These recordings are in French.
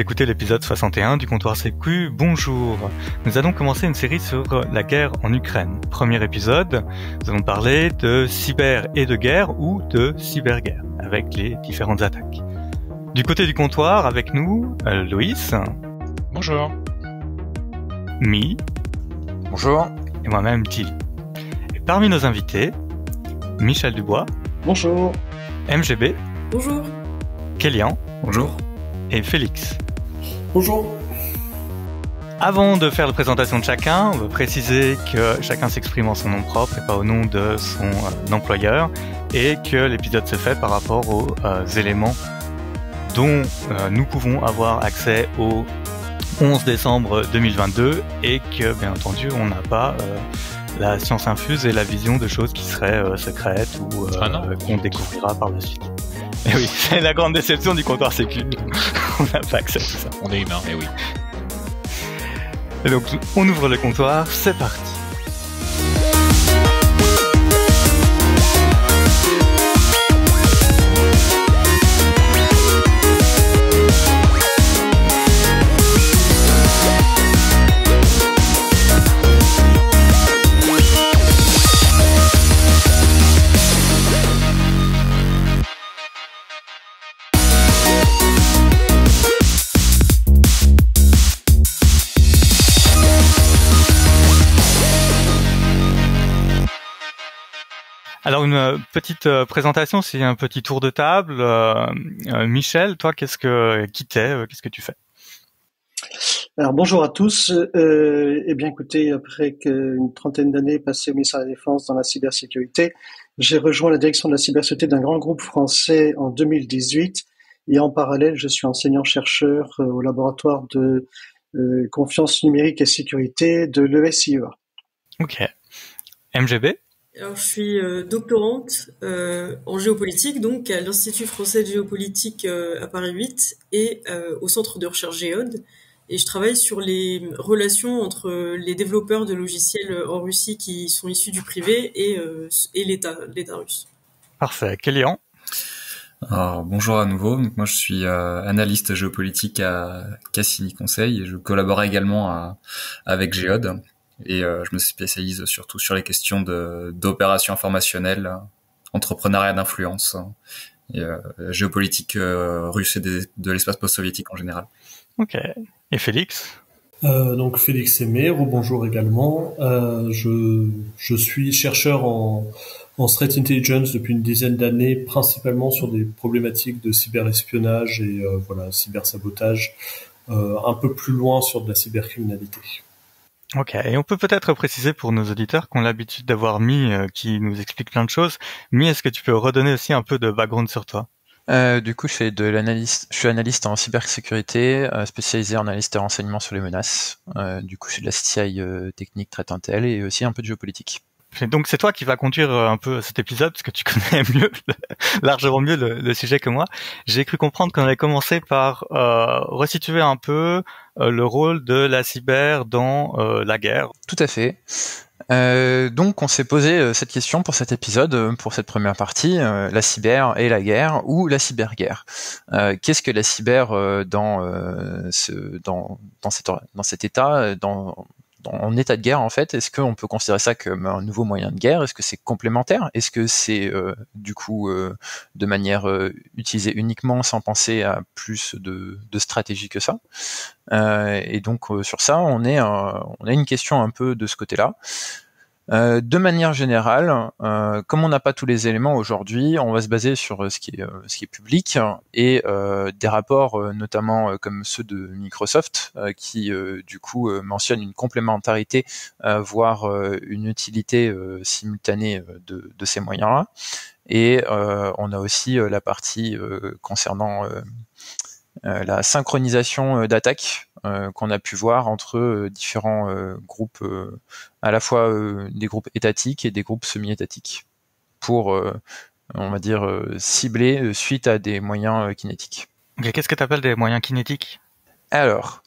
Vous écoutez l'épisode 61 du comptoir CQ. Bonjour. Nous allons commencer une série sur la guerre en Ukraine. Premier épisode, nous allons parler de cyber et de guerre ou de cyberguerre avec les différentes attaques. Du côté du comptoir, avec nous, euh, Loïs. Bonjour. Mi. Bonjour. Et moi-même, Tilly. Et parmi nos invités, Michel Dubois. Bonjour. MGB. Bonjour. Kélian. Bonjour. Et Félix. Bonjour. Avant de faire la présentation de chacun, on veut préciser que chacun s'exprime en son nom propre et pas au nom de son euh, employeur et que l'épisode se fait par rapport aux euh, éléments dont euh, nous pouvons avoir accès au 11 décembre 2022 et que bien entendu on n'a pas euh, la science infuse et la vision de choses qui seraient euh, secrètes ou Ah qu'on découvrira par la suite. Et oui, c'est la grande déception du comptoir sécu. on n'a pas accès à tout ça. On est humain, et oui. Et donc on ouvre le comptoir, c'est parti. Alors une euh, petite euh, présentation, c'est un petit tour de table. Euh, Michel, toi, qu'est-ce que qui t'es Qu'est-ce que tu fais? Alors bonjour à tous. Euh, eh bien écoutez, après une trentaine d'années passées au ministère de la Défense dans la cybersécurité, j'ai rejoint la direction de la cybersécurité d'un grand groupe français en 2018 et en parallèle, je suis enseignant-chercheur au laboratoire de euh, confiance numérique et sécurité de l'ESIEA. Ok. MGB Alors, je suis euh, doctorante euh, en géopolitique, donc à l'Institut français de géopolitique euh, à Paris 8 et euh, au centre de recherche Géode. Et je travaille sur les relations entre les développeurs de logiciels en Russie qui sont issus du privé et, euh, et l'État, l'État russe. Parfait. Kélian? Alors, bonjour à nouveau. Donc, moi, je suis euh, analyste géopolitique à Cassini Conseil et je collabore également à- avec Géode. Et euh, je me spécialise surtout sur les questions de d'opérations informationnelles, entrepreneuriat d'influence et euh, géopolitique euh, russe et des- de l'espace post-soviétique en général. Ok. Et Félix? Euh, donc Félix Aimé, bonjour également. Euh, je, je suis chercheur en, en threat intelligence depuis une dizaine d'années, principalement sur des problématiques de cyberespionnage et euh, voilà cybersabotage, euh, un peu plus loin sur de la cybercriminalité. Ok. Et on peut peut-être préciser pour nos auditeurs qui ont l'habitude d'avoir Mi euh, qui nous explique plein de choses. Mi, est-ce que tu peux redonner aussi un peu de background sur toi? Euh, du coup, je de l'analyse. Je suis analyste en cybersécurité, euh, spécialisé en analyse et renseignement sur les menaces. Du coup, je fais de la CI euh, technique très intel et aussi un peu de géopolitique. Donc c'est toi qui vas conduire euh, un peu cet épisode parce que tu connais mieux, largement mieux le, sujet que moi. J'ai cru comprendre qu'on allait commencer par euh, resituer un peu euh, le rôle de la cyber dans euh, la guerre. Tout à fait. Euh, donc, on s'est posé cette question pour cet épisode, pour cette première partie, la cyber et la guerre ou la cyberguerre. Qu'est-ce que la cyber dans ce dans dans cet dans cet état, dans- en état de guerre en fait, est-ce qu'on peut considérer ça comme un nouveau moyen de guerre? Est-ce que c'est complémentaire? Est-ce que c'est euh, du coup euh, de manière euh, utilisée uniquement sans penser à plus de, de stratégie que ça? Euh, Et donc euh, sur ça, on est euh, on a une question un peu de ce côté-là. Euh, de manière générale, euh, comme on n'a pas tous les éléments aujourd'hui, on va se baser sur euh, ce qui est, public et des rapports, notamment comme ceux de Microsoft, qui du coup mentionnent une complémentarité, voire une utilité simultanée de, ces moyens-là. Et on a aussi la partie concernant la synchronisation euh, d'attaques euh, qu'on a pu voir entre euh, différents euh, groupes, euh, à la fois euh, des groupes étatiques et des groupes semi-étatiques, pour, euh, on va dire, euh, cibler euh, suite à des moyens euh, kinétiques. Qu'est-ce que tu appelles des moyens kinétiques? Alors,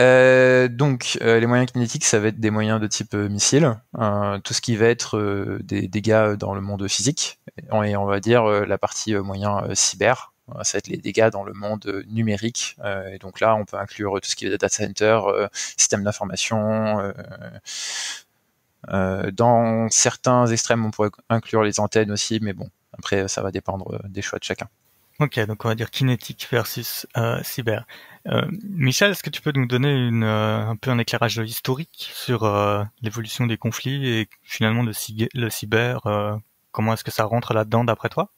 euh, donc euh, les moyens kinétiques, ça va être des moyens de type euh, missile, euh, tout ce qui va être euh, des dégâts dans le monde physique, et on va dire euh, la partie euh, moyen euh, cyber, ça va être les dégâts dans le monde numérique. et donc là, on peut inclure tout ce qui est data center, système d'information. dans certains extrêmes, on pourrait inclure les antennes aussi, mais bon, après, ça va dépendre des choix de chacun. Ok, donc on va dire kinétique versus euh, cyber. Euh, Michel, est-ce que tu peux nous donner euh, un peu un éclairage historique sur l'évolution des conflits et finalement le, le cyber Comment est-ce que ça rentre là-dedans d'après toi?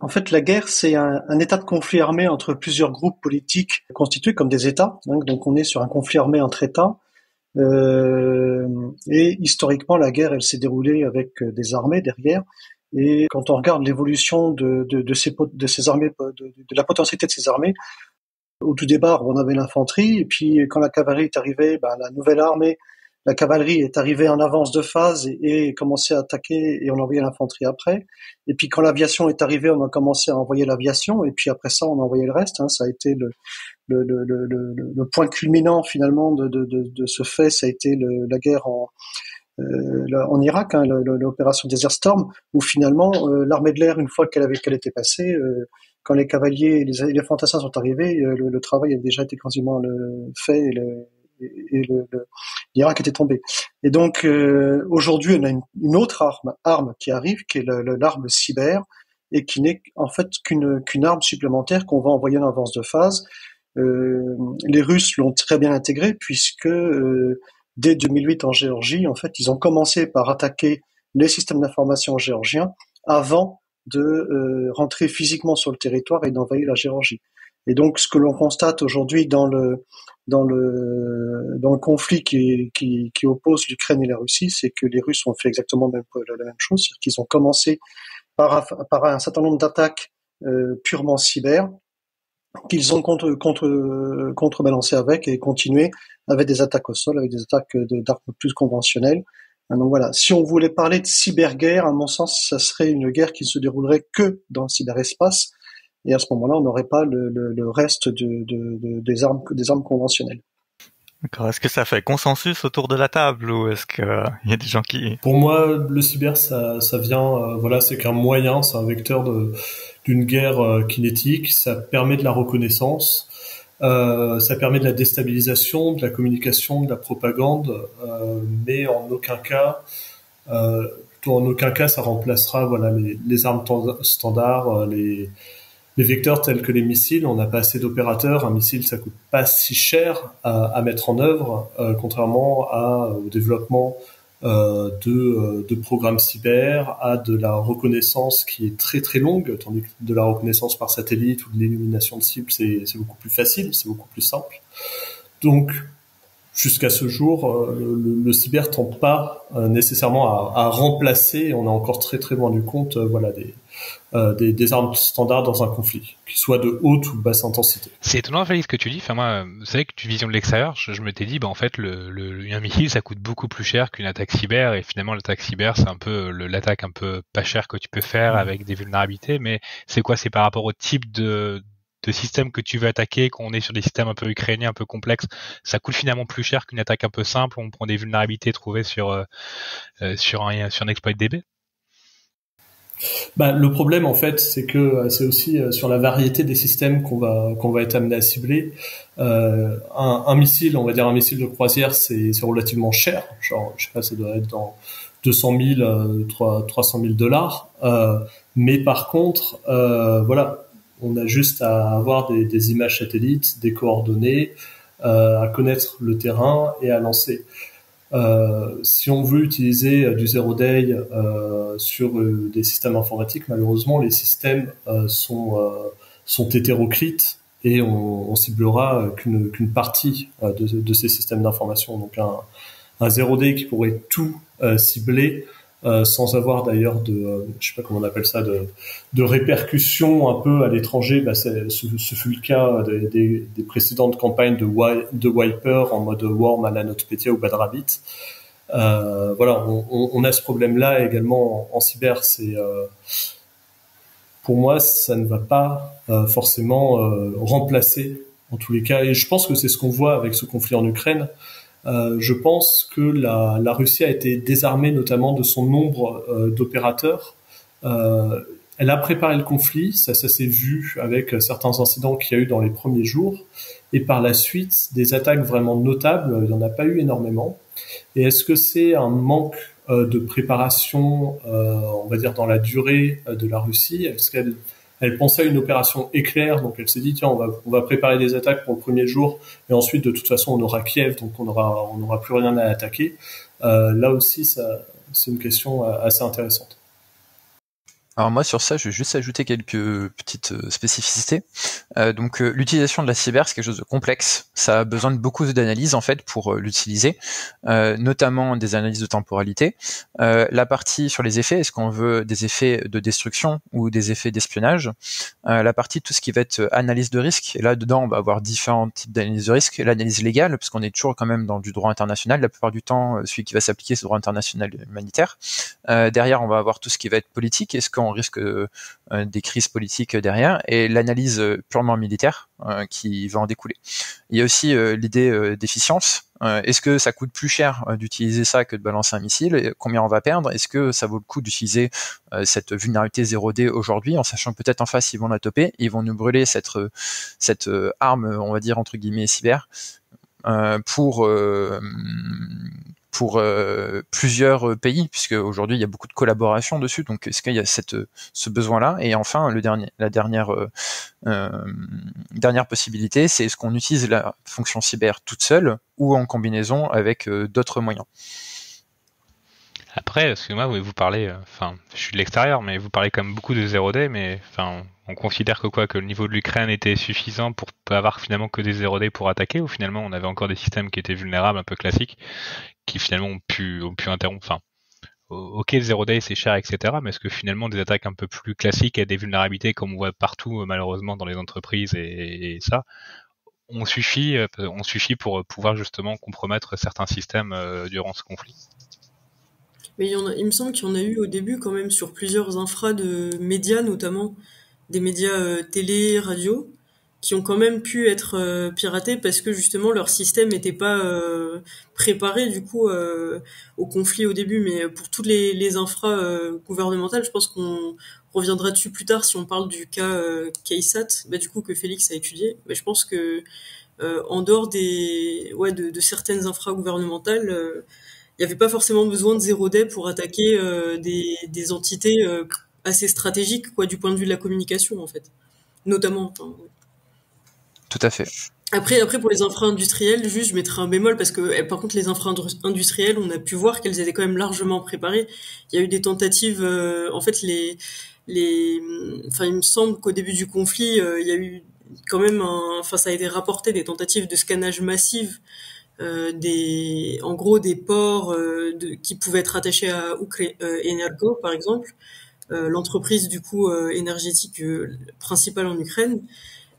En fait, la guerre, c'est un, un, état de conflit armé entre plusieurs groupes politiques constitués comme des États. Donc, donc on est sur un conflit armé entre États. et historiquement, la guerre, elle s'est déroulée avec des armées derrière. Et quand on regarde l'évolution de, de, de, ces, de ces armées, de, de, la potentialité de ces armées, au tout départ, on avait l'infanterie, et puis quand la cavalerie est arrivée, ben, la nouvelle armée, la cavalerie est arrivée en avance de phase et, commençait à attaquer, et on envoyait l'infanterie après. Et puis quand l'aviation est arrivée, on a commencé à envoyer l'aviation, et puis après ça, on a envoyé le reste. Hein. Ça a été le, le, le, le, le point culminant finalement de, de, de, ce fait, ça a été la guerre en euh, en Irak, hein, l'opération Desert Storm, où finalement euh, l'armée de l'air, une fois qu'elle avait qu'elle était passée, euh, quand les cavaliers et les, les fantassins sont arrivés, le, travail avait déjà été quasiment fait et le, et l'Irak était tombé. Et donc aujourd'hui, on a une, autre arme, arme qui arrive, qui est l'arme cyber, et qui n'est en fait qu'une qu'une arme supplémentaire qu'on va envoyer en avance de phase. les Russes l'ont très bien intégré puisque dès 2008 en Géorgie, en fait, ils ont commencé par attaquer les systèmes d'information géorgiens avant de euh, rentrer physiquement sur le territoire et d'envahir la Géorgie. Et donc, ce que l'on constate aujourd'hui dans le dans le dans le conflit qui, qui, qui oppose l'Ukraine et la Russie, c'est que les Russes ont fait exactement la, même chose, c'est-à-dire qu'ils ont commencé par, par un certain nombre d'attaques euh, purement cyber, qu'ils ont contre, contre, contrebalancé avec et continué avec des attaques au sol, avec des attaques d'armes plus conventionnelles. Ah, donc voilà, si on voulait parler de cyberguerre, à mon sens, ça serait une guerre qui se déroulerait que dans le cyberespace, et à ce moment-là, on n'aurait pas le, le, reste de, de, des armes des armes conventionnelles. D'accord. Est-ce que ça fait consensus autour de la table ou est-ce qu'il y a des gens qui... Pour moi, le cyber, ça, ça vient, euh, voilà, c'est qu'un moyen, c'est un vecteur d'une guerre euh, kinétique. Ça permet de la reconnaissance, euh, ça permet de la déstabilisation, de la communication, de la propagande, euh, mais en aucun cas, euh, en aucun cas, ça remplacera voilà les, les armes standards, euh, les, les vecteurs tels que les missiles. On n'a pas assez d'opérateurs. Un missile, ça coûte pas si cher à, mettre en œuvre, contrairement à, au développement euh, de, euh, de, programmes cyber à de la reconnaissance qui est très très longue, tandis que de la reconnaissance par satellite ou de l'illumination de cible, c'est beaucoup plus facile, c'est beaucoup plus simple. Donc, jusqu'à ce jour, euh, le, le, cyber tend pas nécessairement à, à, remplacer, on est encore très très loin du compte, voilà, des, euh, des, des, armes standards dans un conflit, qui soient de haute ou basse intensité. C'est étonnant, Félix, ce que tu dis. Enfin, moi, vous savez que tu vision de l'extérieur, je, je, me t'ai dit, bah, en fait, le, le, un missile, ça coûte beaucoup plus cher qu'une attaque cyber, et finalement, l'attaque cyber, c'est un peu l'attaque un peu pas chère que tu peux faire avec des vulnérabilités, mais c'est quoi? C'est par rapport au type de, de système que tu veux attaquer, qu'on est sur des systèmes un peu ukrainiens, un peu complexes, ça coûte finalement plus cher qu'une attaque un peu simple. On prend des vulnérabilités trouvées sur euh, euh sur un sur un exploit DB. Bah, le problème en fait, c'est que euh, c'est aussi euh, sur la variété des systèmes qu'on va qu'on va être amené à cibler. Euh, un, un, missile, on va dire un missile de croisière, c'est relativement cher. Genre, je sais pas, ça doit être dans 200 000, euh, 300 000 dollars. Euh, mais par contre, euh, voilà, on a juste à avoir des, des images satellites, des coordonnées, à connaître le terrain et à lancer. Euh, si on veut utiliser euh, du zero day euh, sur des systèmes informatiques, malheureusement, les systèmes sont sont hétéroclites et on, on ciblera qu'une qu'une partie de, de, ces systèmes d'information. Donc un, un zero day qui pourrait tout cibler euh, sans avoir d'ailleurs de, euh, je sais pas comment on appelle ça, de, de répercussions un peu à l'étranger. Bah, ce, ce, fut le cas des, des, des précédentes campagnes de, de Wiper en mode Worm à la NotPetya ou Bad Rabbit. Euh, voilà, on, on, a ce problème-là également en, en cyber. C'est euh, pour moi, ça ne va pas euh, forcément remplacer en tous les cas. Et je pense que c'est ce qu'on voit avec ce conflit en Ukraine. Euh, je pense que la, la, Russie a été désarmée notamment de son nombre euh, d'opérateurs. Euh, elle a préparé le conflit, ça, ça s'est vu avec certains incidents qu'il y a eu dans les premiers jours, et par la suite, des attaques vraiment notables, il n'y en a pas eu énormément. Et est-ce que c'est un manque de préparation, on va dire, dans la durée de la Russie? Est-ce qu'elle elle pensait à une opération éclair, donc elle s'est dit tiens on va on va préparer des attaques pour le premier jour et ensuite de toute façon on aura Kiev donc on aura on n'aura plus rien à attaquer. Euh, là aussi ça c'est une question euh, assez intéressante. Alors moi sur ça, je vais juste ajouter quelques petites euh, spécificités. Euh, donc euh, l'utilisation de la cyber, c'est quelque chose de complexe. Ça a besoin de beaucoup d'analyses en fait pour l'utiliser, notamment des analyses de temporalité. la partie sur les effets, est-ce qu'on veut des effets de destruction ou des effets d'espionnage? La partie tout ce qui va être analyse de risque. Et là dedans, on va avoir différents types d'analyse de risque. L'analyse légale, parce qu'on est toujours quand même dans du droit international. La plupart du temps, celui qui va s'appliquer, c'est le droit international humanitaire. derrière, on va avoir tout ce qui va être politique. Est-ce qu'on risque euh, des crises politiques derrière et l'analyse euh, purement militaire euh, qui va en découler. Il y a aussi l'idée d'efficience. Est-ce que ça coûte plus cher d'utiliser ça que de balancer un missile? Combien on va perdre? Est-ce que ça vaut le coup d'utiliser cette vulnérabilité 0D aujourd'hui en sachant peut-être en face ils vont la toper, ils vont nous brûler cette cette arme, on va dire entre guillemets cyber, pour pour euh, plusieurs euh, pays, puisque aujourd'hui il y a beaucoup de collaboration dessus. Donc est-ce qu'il y a cette, ce besoin-là? Et enfin, le dernier, la dernière euh, dernière possibilité, c'est est-ce qu'on utilise la fonction cyber toute seule ou en combinaison avec d'autres moyens? Après, excusez-moi, vous parlez, enfin, je suis de l'extérieur, mais vous parlez quand même beaucoup de 0D, mais enfin, on considère que quoi, que le niveau de l'Ukraine était suffisant pour avoir finalement que des 0D pour attaquer, ou finalement on avait encore des systèmes qui étaient vulnérables, un peu classiques, finalement ont pu, ont pu interrompre. Enfin, ok, 0 day c'est cher, etc. Mais est-ce que finalement des attaques un peu plus classiques et des vulnérabilités comme on voit partout malheureusement dans les entreprises et, ça, on suffit, euh, on suffit pour pouvoir justement compromettre certains systèmes euh, durant ce conflit? Mais il, y en a, il me semble qu'il y en a eu au début quand même sur plusieurs infras de médias, notamment des médias euh, télé, radio, qui ont quand même pu être euh, piratés parce que justement leur système n'était pas euh, préparé du coup euh, au conflit au début. Mais pour toutes les, les infras gouvernementales, je pense qu'on reviendra dessus plus tard si on parle du cas KSAT, bah, du coup que Félix a étudié. Mais je pense que en dehors des ouais de, certaines infras gouvernementales, il n'y avait pas forcément besoin de zéro day pour attaquer des, entités assez stratégiques quoi du point de vue de la communication en fait, notamment. Enfin, tout à fait. Après, après pour les infra industriels, juste je mettrai un bémol parce que eh, par contre les infra industriels, on a pu voir qu'elles étaient quand même largement préparées. Il y a eu des tentatives, euh, en fait les les, enfin il me semble qu'au début du conflit, euh, il y a eu quand même, un, enfin ça a été rapporté des tentatives de scannage massive euh, des, en gros des ports qui pouvaient être attachés à Energo par exemple, l'entreprise du coup énergétique principale en Ukraine.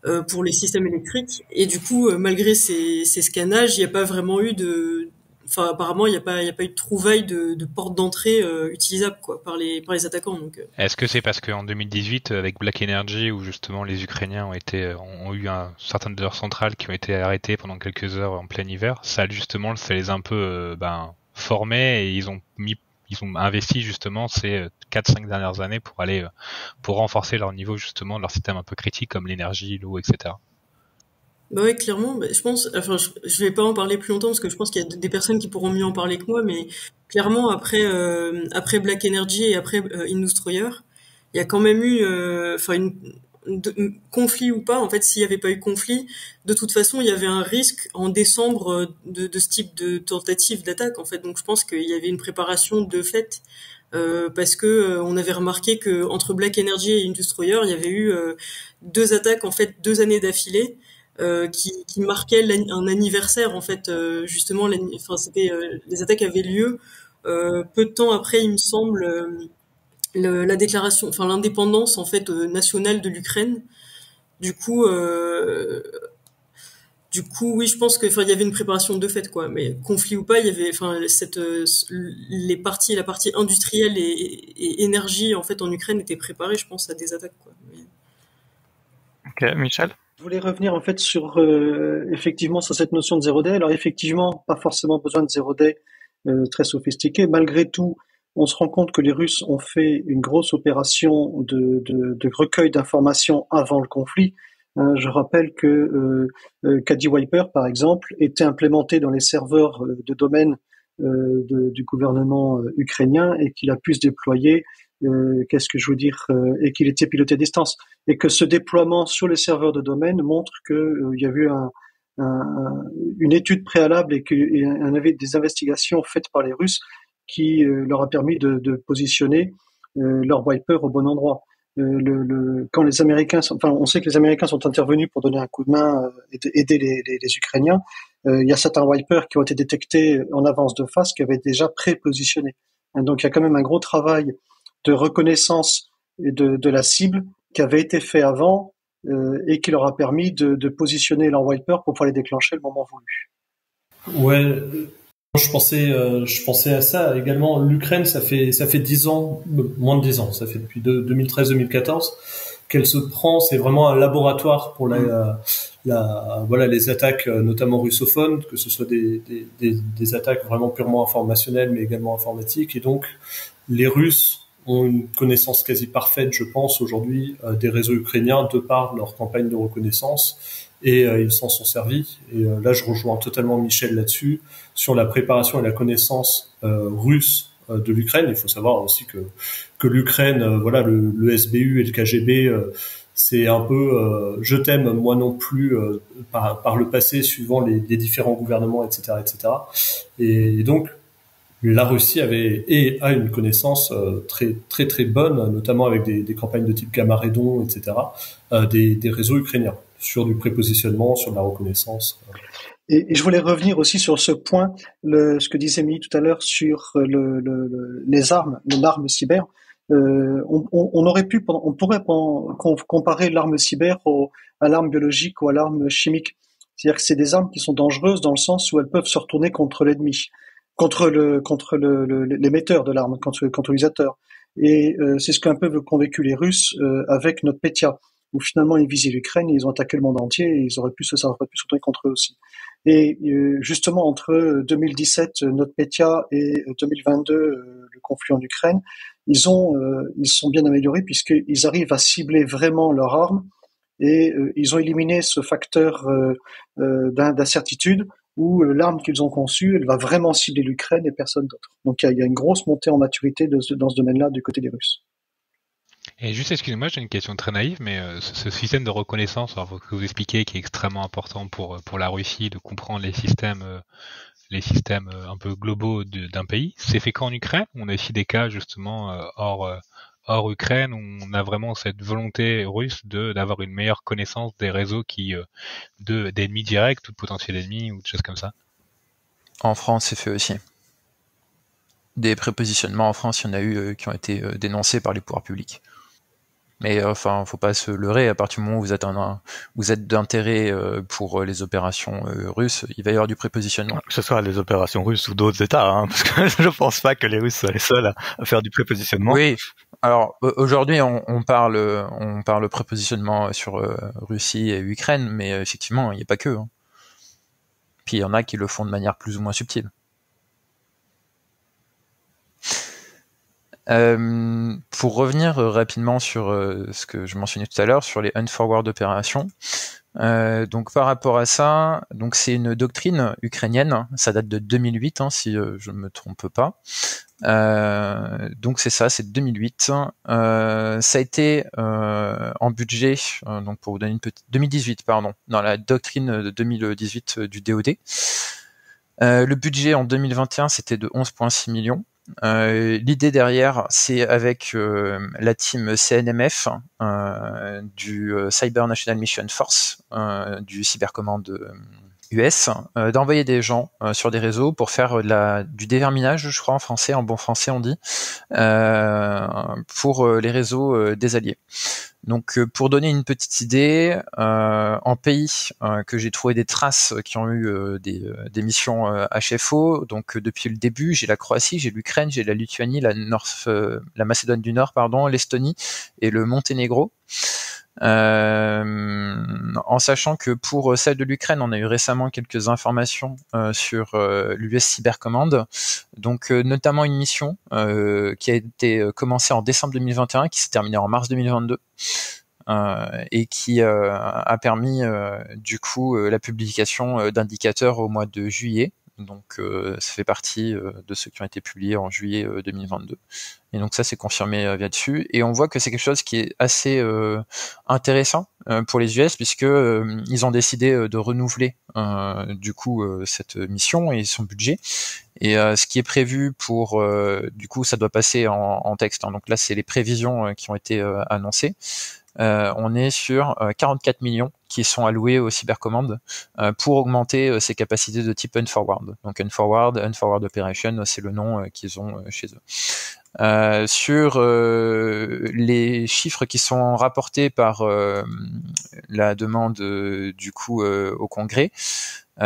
Euh, pour les systèmes électriques. Et du coup, euh, malgré ces, ces scannages, il n'y a pas vraiment eu de, enfin apparemment il n'y a pas il y a pas eu de trouvaille de, de porte d'entrée euh, utilisable quoi par les par les attaquants donc est-ce que c'est parce qu'en 2018 avec Black Energy où justement les Ukrainiens ont été ont eu un certain de leurs centrales qui ont été arrêtées pendant quelques heures en plein hiver ça justement ça les a un peu ben formés et ils ont mis ils ont investi justement ces 4-5 euh, dernières années pour aller euh, pour renforcer leur niveau justement de leur système un peu critique comme l'énergie, l'eau, etc. Bah ouais, clairement. Bah, je pense, enfin, je, vais pas en parler plus longtemps parce que je pense qu'il y a des personnes qui pourront mieux en parler que moi, mais clairement après euh, après Black Energy et après euh, il y a quand même eu, enfin une de, conflit ou pas, en fait, s'il n'y avait pas eu conflit, de toute façon, il y avait un risque en décembre euh, de, ce type de tentative d'attaque, en fait. Donc, je pense qu'il y avait une préparation de fait euh, parce que euh, on avait remarqué que entre Black Energy et Industroyer, il y avait eu euh, deux attaques en fait deux années d'affilée qui, qui, marquaient un anniversaire en fait justement. Enfin, c'était les attaques avaient lieu peu de temps après, il me semble le, la déclaration, enfin l'indépendance en fait euh, nationale de l'Ukraine. Du coup, euh, du coup, oui, je pense que, enfin, il y avait une préparation de fait, quoi. Mais conflit ou pas, il y avait, enfin, cette, euh, les parties, la partie industrielle et, et, énergie en fait en Ukraine étaient préparées, je pense, à des attaques, quoi. Ok, Michel? Je voulais revenir en fait sur euh, effectivement sur cette notion de zéro day. Alors effectivement, pas forcément besoin de zéro day euh, très sophistiqué. Malgré tout, on se rend compte que les Russes ont fait une grosse opération de, de, de recueil d'informations avant le conflit. Hein, je rappelle que euh, euh Caddy Wiper, par exemple, était implémenté dans les serveurs euh, de domaine euh, du gouvernement ukrainien et qu'il a pu se déployer. Qu'est-ce que je veux dire Et qu'il était piloté à distance. Et que ce déploiement sur les serveurs de domaine montre qu'il y a eu un, un, une étude préalable et qu'il y avait des investigations faites par les Russes qui leur a permis de, positionner leur wiper au bon endroit. Euh, quand les Américains, enfin, on sait que les Américains sont intervenus pour donner un coup de main, euh, et aider les, Ukrainiens. Euh, il y a certains wipers qui ont été détectés en avance de face, qui avaient déjà pré-positionné. Donc il y a quand même un gros travail de reconnaissance de, la cible qui avait été fait avant euh, et qui leur a permis de, positionner leur wiper pour pouvoir les déclencher le moment voulu. Je pensais, euh, je pensais à ça également. L'Ukraine, ça fait ça fait dix ans, moins de dix ans, ça fait depuis 2013-2014 qu'elle se prend. C'est vraiment un laboratoire pour la, la, voilà les attaques, euh, notamment russophones, que ce soit des, des, des, attaques vraiment purement informationnelles, mais également informatiques. Et donc, les Russes ont une connaissance quasi parfaite, je pense, aujourd'hui euh, des réseaux ukrainiens de par leur campagne de reconnaissance et euh, ils s'en sont servis. Et euh, là, je rejoins totalement Michel là-dessus sur la préparation et la connaissance euh, russe de l'Ukraine. Il faut savoir aussi que que l'Ukraine, voilà, le, le, SBU et le KGB, c'est un peu je t'aime moi non plus par, par le passé, suivant les, les différents gouvernements, etc., etc. Et, donc la Russie avait et a une connaissance très très très bonne, notamment avec des, des campagnes de type Gamaredon, etc., des, des réseaux ukrainiens sur du prépositionnement, sur la reconnaissance. Et, je voulais revenir aussi sur ce point, le, ce que disait Mimi tout à l'heure sur le, le, les armes, l'arme cyber. Euh, on, on, aurait pu, on pourrait comparer l'arme cyber au, à l'arme biologique ou à l'arme chimique. C'est-à-dire que c'est des armes qui sont dangereuses dans le sens où elles peuvent se retourner contre l'ennemi, contre le contre l'émetteur de l'arme, contre, contre l'utilisateur. Et euh, c'est ce qu'un peu qu'ont vécu les Russes euh, avec notre Petya où finalement ils visaient l'Ukraine, ils ont attaqué le monde entier et ils auraient pu se, ça aurait contre eux aussi. Et euh, justement entre 2017 NotPetya et 2022 euh, le conflit en Ukraine, ils ont euh, ils sont bien améliorés puisqu'ils arrivent à cibler vraiment leurs armes et ils ont éliminé ce facteur d'incertitude où l'arme qu'ils ont conçue, elle va vraiment cibler l'Ukraine et personne d'autre. Donc il y, a, une grosse montée en maturité dans ce domaine-là du côté des Russes. Juste, excusez-moi, j'ai une question très naïve, mais euh, ce, système de reconnaissance, que vous expliquez, qui est extrêmement important pour euh, la Russie de comprendre les systèmes, euh, un peu globaux d'un pays, c'est fait qu'en Ukraine? On a ici des cas justement hors hors Ukraine, où on a vraiment cette volonté russe d'avoir une meilleure connaissance des réseaux de d'ennemis directs ou de potentiels ennemis ou de choses comme ça. En France, c'est fait aussi. Des prépositionnements en France, il y en a eu qui ont été dénoncés par les pouvoirs publics. Mais euh, enfin, faut pas se leurrer. À partir du moment où vous êtes un, vous êtes d'intérêt euh, pour euh, les opérations russes, il va y avoir du prépositionnement. Que ce soit les opérations russes ou d'autres États, hein, parce que je pense pas que les Russes soient les seuls à, faire du prépositionnement. Oui. Alors aujourd'hui, on, on, parle, on parle prépositionnement sur Russie et Ukraine, mais effectivement, il n'y a pas que. Hein. Puis il y en a qui le font de manière plus ou moins subtile. Euh, pour revenir euh, rapidement sur euh, ce que je mentionnais tout à l'heure, sur les unforward opérations. Euh, donc par rapport à ça, donc c'est une doctrine ukrainienne, ça date de 2008 hein, si je ne me trompe pas. Donc c'est ça, c'est 2008. Euh, ça a été en budget, donc pour vous donner une petite 2018 pardon, dans la doctrine de 2018 du DoD. le budget en 2021 c'était de 11,6 millions. Euh, l'idée derrière, c'est avec euh, la team CNMF euh, du Cyber National Mission Force, du cybercommande US, d'envoyer des gens sur des réseaux pour faire la, du déverminage, je crois en français, en bon français on dit, pour les réseaux des alliés. Donc euh, pour donner une petite idée, euh, en pays euh, que j'ai trouvé des traces qui ont eu des, des, missions HFO, donc depuis le début, j'ai la Croatie, j'ai l'Ukraine, j'ai la Lituanie, la, North, la Macédoine du Nord, pardon, l'Estonie et le Monténégro. En sachant que pour celle de l'Ukraine, on a eu récemment quelques informations sur l'US Cybercommand, donc notamment une mission qui a été commencée en décembre 2021, qui s'est terminée en mars 2022. Euh, et qui euh, a permis euh, du coup la publication d'indicateurs au mois de juillet. Donc ça fait partie de ceux qui ont été publiés en juillet 2022. Et donc ça c'est confirmé là-dessus. Et on voit que c'est quelque chose qui est assez intéressant pour les US puisque ils ont décidé de renouveler du coup cette mission et son budget. Et ce qui est prévu pour, du coup, ça doit passer en, en texte. Hein. Donc là, c'est les prévisions qui ont été annoncées. Euh, on est sur 44 euh, millions qui sont alloués aux cybercommandes euh, pour augmenter ses capacités de type unforward. Donc unforward, unforward operation, c'est le nom qu'ils ont chez eux. sur les chiffres qui sont rapportés par la demande du coup au Congrès,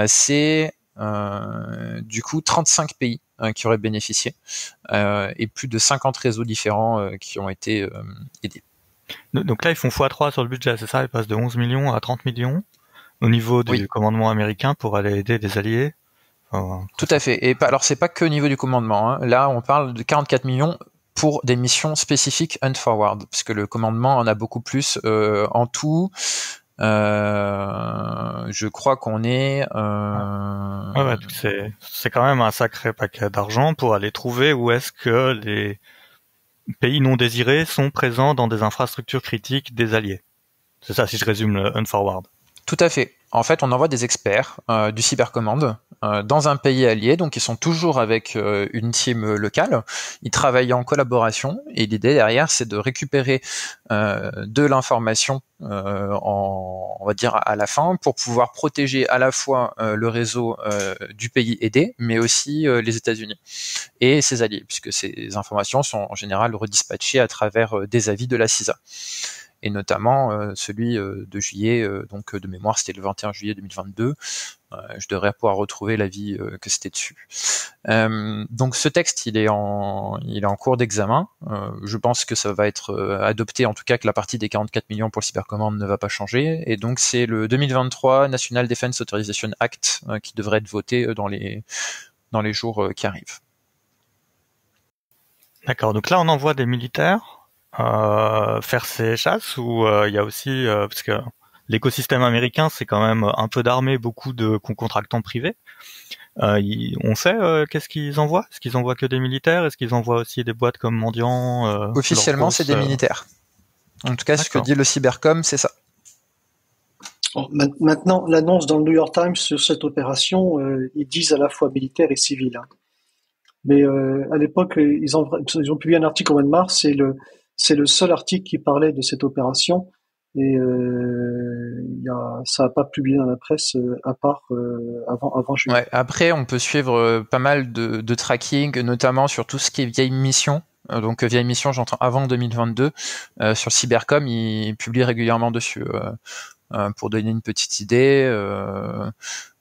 c'est du coup 35 pays qui auraient bénéficié et plus de 50 réseaux différents qui ont été aidés. Donc là, ils font x3 sur le budget, c'est ça? Ils passent de 11 millions à 30 millions au niveau du commandement américain pour aller aider les alliés? Tout à fait. Et alors, c'est pas que au niveau du commandement. Hein. Là, on parle de 44 millions pour des missions spécifiques unforward, puisque le commandement en a beaucoup plus euh, en tout. Euh, je crois qu'on est. Euh... Ouais, c'est quand même un sacré paquet d'argent pour aller trouver où est-ce que les pays non désirés sont présents dans des infrastructures critiques des alliés. C'est ça si je résume le unforward. Tout à fait. En fait, on envoie des experts euh, du cybercommande euh, dans un pays allié, donc ils sont toujours avec euh, une team locale. Ils travaillent en collaboration. Et l'idée derrière, c'est de récupérer de l'information, on va dire à la fin, pour pouvoir protéger à la fois le réseau du pays aidé, mais aussi les États-Unis et ses alliés, puisque ces informations sont en général redispatchées à travers des avis de la CISA et notamment euh, celui euh, de juillet, euh, donc de mémoire c'était le 21 juillet 2022. je devrais pouvoir retrouver l'avis que c'était dessus. donc ce texte, il est en, il est en cours d'examen. je pense que ça va être adopté, en tout cas que la partie des 44 millions pour le cybercommande ne va pas changer. Et donc c'est le 2023 National Defense Authorization Act qui devrait être voté dans les dans les jours qui arrivent. D'accord. Donc là, on envoie des militaires faire ses chasses ou euh, il y a aussi euh, parce que l'écosystème américain c'est quand même un peu d'armée, beaucoup de contractants privés. on sait qu'est-ce qu'ils envoient? Est-ce qu'ils envoient que des militaires? Est-ce qu'ils envoient aussi des boîtes comme mendiants Officiellement, c'est des militaires. En tout cas, ce que dit le cybercom, c'est ça. Maintenant, l'annonce dans le New York Times sur cette opération, ils disent à la fois militaire et civil. Hein. Mais à l'époque, ils ont, ils ont publié un article au mois de mars et le, c'est le seul article qui parlait de cette opération et euh, y a, ça n'a pas publié dans la presse euh, à part euh, avant avant. Ouais, après, on peut suivre euh, pas mal de, tracking, notamment sur tout ce qui est vieille mission. Donc vieille mission, j'entends avant 2022. sur Cybercom, ils publient régulièrement dessus. pour donner une petite idée,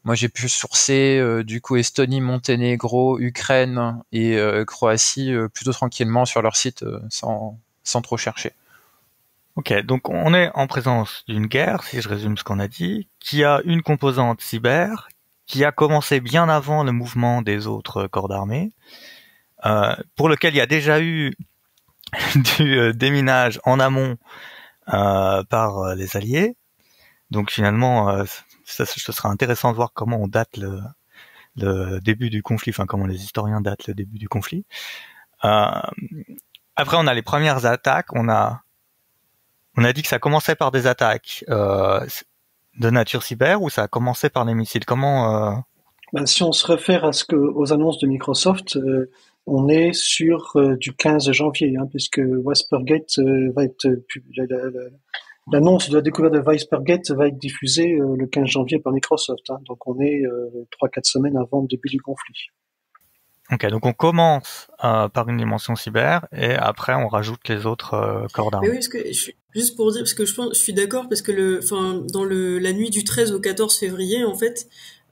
moi j'ai pu sourcer du coup Estonie, Monténégro, Ukraine et Croatie plutôt tranquillement sur leur site sans sans trop chercher. Ok, donc on est en présence d'une guerre, si je résume ce qu'on a dit, qui a une composante cyber, qui a commencé bien avant le mouvement des autres corps d'armée, euh, pour lequel il y a déjà eu du euh, déminage en amont euh, par les Alliés. Donc finalement, ce sera intéressant de voir comment on date le, début du conflit, enfin comment les historiens datent le début du conflit. Après, on a les premières attaques. On a, on a dit que ça commençait par des attaques euh, de nature cyber ou ça a commencé par des missiles? Comment euh... ben, Si on se réfère à ce que aux annonces de Microsoft, euh, on est sur du 15 janvier, hein, puisque Whispergate euh, va être l'annonce de la découverte de Whispergate va être diffusée le 15 janvier par Microsoft. Hein, donc on est trois quatre semaines avant le début du conflit. Ok, donc on commence euh, par une dimension cyber et après on rajoute les autres euh, corps d'armes. Oui, parce que juste pour dire, parce que je pense, je suis d'accord parce que le, enfin, dans le la nuit du 13 au 14 février, en fait,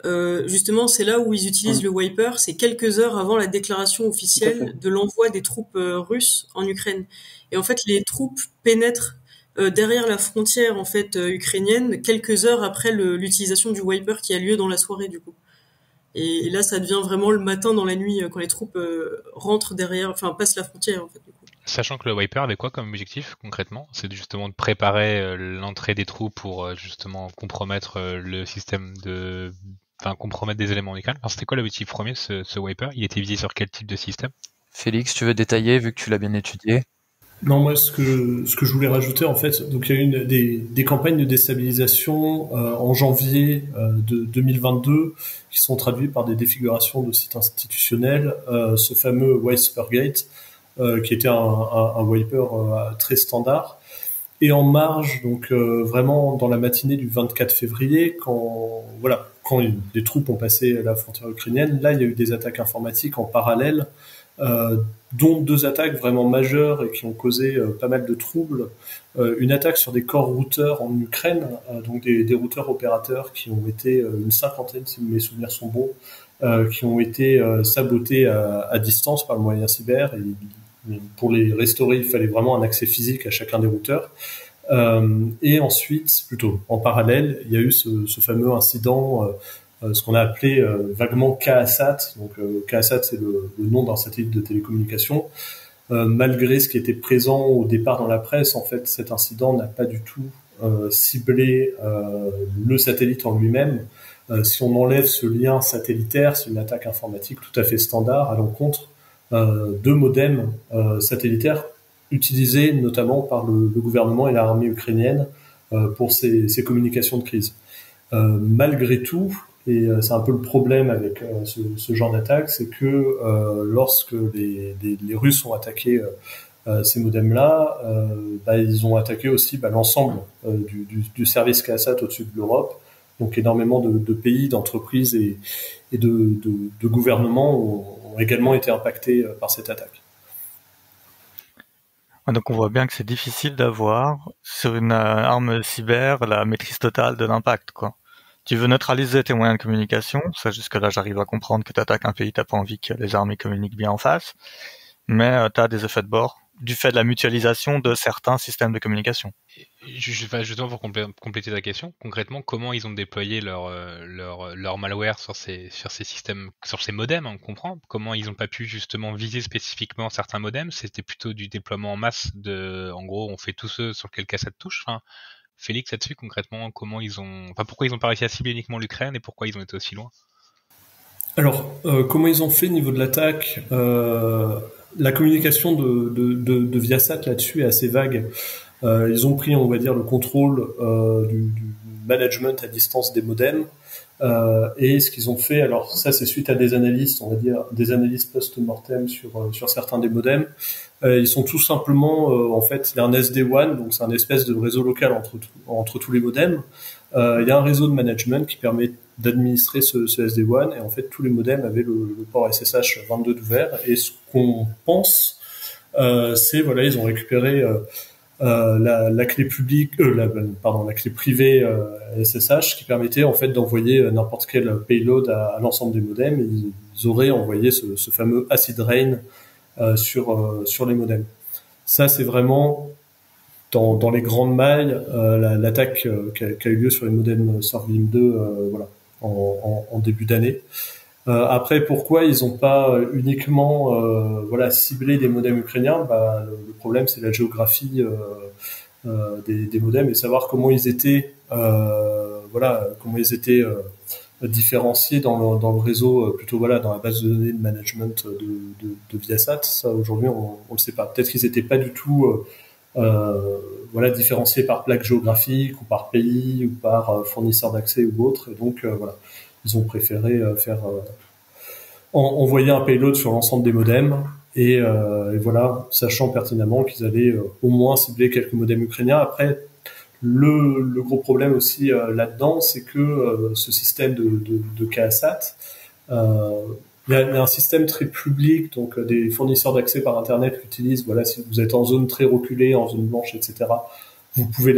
euh, justement, c'est là où ils utilisent le wiper. C'est quelques heures avant la déclaration officielle de l'envoi des troupes russes en Ukraine. Et en fait, les troupes pénètrent derrière la frontière en fait ukrainienne, quelques heures après l'utilisation du wiper qui a lieu dans la soirée du coup. Et, là, ça devient vraiment le matin dans la nuit quand les troupes rentrent derrière, enfin passent la frontière en fait. Du coup. Sachant que le wiper avait quoi comme objectif concrètement? C'est justement de préparer l'entrée des troupes pour justement compromettre le système de enfin compromettre des éléments en Alors c'était quoi l'objectif premier ce, ce wiper Il était visé sur quel type de système? Félix, tu veux détailler vu que tu l'as bien étudié? Non, moi, ce que ce que je voulais rajouter, en fait, donc il y a eu des, campagnes de déstabilisation euh, en janvier euh, de 2022 qui sont traduites par des défigurations de sites institutionnels. Euh, ce fameux Wipergate, qui était un, un, wiper très standard, et en marge, donc vraiment dans la matinée du 24 février, quand voilà, quand les troupes ont passé la frontière ukrainienne, là, il y a eu des attaques informatiques en parallèle euh, dont deux attaques vraiment majeures et qui ont causé euh, pas mal de troubles. Euh, une attaque sur des corps routeurs en Ukraine, donc des, des, routeurs opérateurs qui ont été une cinquantaine, si mes souvenirs sont bons, qui ont été sabotés à, à, distance par le moyen cyber. Et, pour les restaurer, il fallait vraiment un accès physique à chacun des routeurs. Euh, et ensuite, plutôt en parallèle, il y a eu ce, ce fameux incident euh, ce qu'on a appelé euh, vaguement KASAT. Donc euh, KASAT, c'est le, nom d'un satellite de télécommunication. malgré ce qui était présent au départ dans la presse, en fait, cet incident n'a pas du tout ciblé le satellite en lui-même. si on enlève ce lien satellitaire, c'est une attaque informatique tout à fait standard à l'encontre de modems satellitaires utilisés notamment par le, gouvernement et l'armée ukrainienne pour ces, ces, communications de crise. malgré tout, et euh, c'est un peu le problème avec euh, ce, genre d'attaque, c'est que euh, lorsque les, Russes ont attaqué ces modems-là, bah, ils ont attaqué aussi bah, l'ensemble du, service CASAT au-dessus de l'Europe. Donc énormément de, pays, d'entreprises et, de, de, gouvernements ont, également été impactés par cette attaque. Donc on voit bien que c'est difficile d'avoir sur une arme cyber la maîtrise totale de l'impact, quoi tu veux neutraliser tes moyens de communication, ça jusque-là j'arrive à comprendre que tu attaques un pays, t'as pas envie que les armées communiquent bien en face, mais euh, tu as des effets de bord du fait de la mutualisation de certains systèmes de communication. Justement pour compléter ta question, concrètement, comment ils ont déployé leur euh, leur, leur malware sur ces sur ces systèmes, sur ces modems, on comprend Comment ils n'ont pas pu justement viser spécifiquement certains modems C'était plutôt du déploiement en masse de, en gros, on fait tous ceux sur lesquels cassette touche. Félix là-dessus concrètement comment ils ont enfin pourquoi ils ont pas réussi à cibler uniquement l'Ukraine et pourquoi ils ont été aussi loin? Alors euh, comment ils ont fait au niveau de l'attaque euh, la communication de, de, de, de Viasat là-dessus est assez vague. Euh, ils ont pris on va dire le contrôle du, du, management à distance des modems. Et ce qu'ils ont fait alors ça c'est suite à des analystes on va dire des analyses post-mortem sur sur certains des modems. euh, ils sont tout simplement, euh, en fait, il y a un SD-WAN, donc c'est un espèce de réseau local entre, entre tous les modems. Euh, il y a un réseau de management qui permet d'administrer ce, ce SD-WAN, et en fait, tous les modems avaient le, le port SSH 22 d'ouvert, et ce qu'on pense, c'est, voilà, ils ont récupéré euh, la, la, clé publique, euh, la, pardon, la clé privée euh, SSH qui permettait en fait d'envoyer n'importe quel payload à, à l'ensemble des modems. Et ils, auraient envoyé ce, ce fameux acid rain euh, sur euh, sur les modems. Ça, c'est vraiment dans, dans, les grandes mailles euh, l'attaque qui, a eu lieu sur les modems Survim 2 voilà, en, en, en début d'année. Euh, après, pourquoi ils n'ont pas uniquement euh, voilà ciblé des modems ukrainiens? Bah, le, problème, c'est la géographie euh, des, des, modems et savoir comment ils étaient voilà comment ils étaient différencier dans le, dans le réseau, euh, plutôt voilà, dans la base de données de management de, de, de Viasat. Ça, aujourd'hui, on ne le sait pas. Peut-être qu'ils n'étaient pas du tout euh, euh, voilà, différenciés par plaque géographique ou par pays ou par euh, fournisseur d'accès ou autre. Et donc, voilà, ils ont préféré faire envoyer un payload sur l'ensemble des modems. Et, et, voilà, sachant pertinemment qu'ils allaient au moins cibler quelques modems ukrainiens. Après, le, le, gros problème aussi euh, là-dedans, c'est que euh, ce système de, de, de KSAT, euh, il y, a, un système très public, donc des fournisseurs d'accès par Internet l'utilisent. Voilà, si vous êtes en zone très reculée, en zone blanche, etc., vous pouvez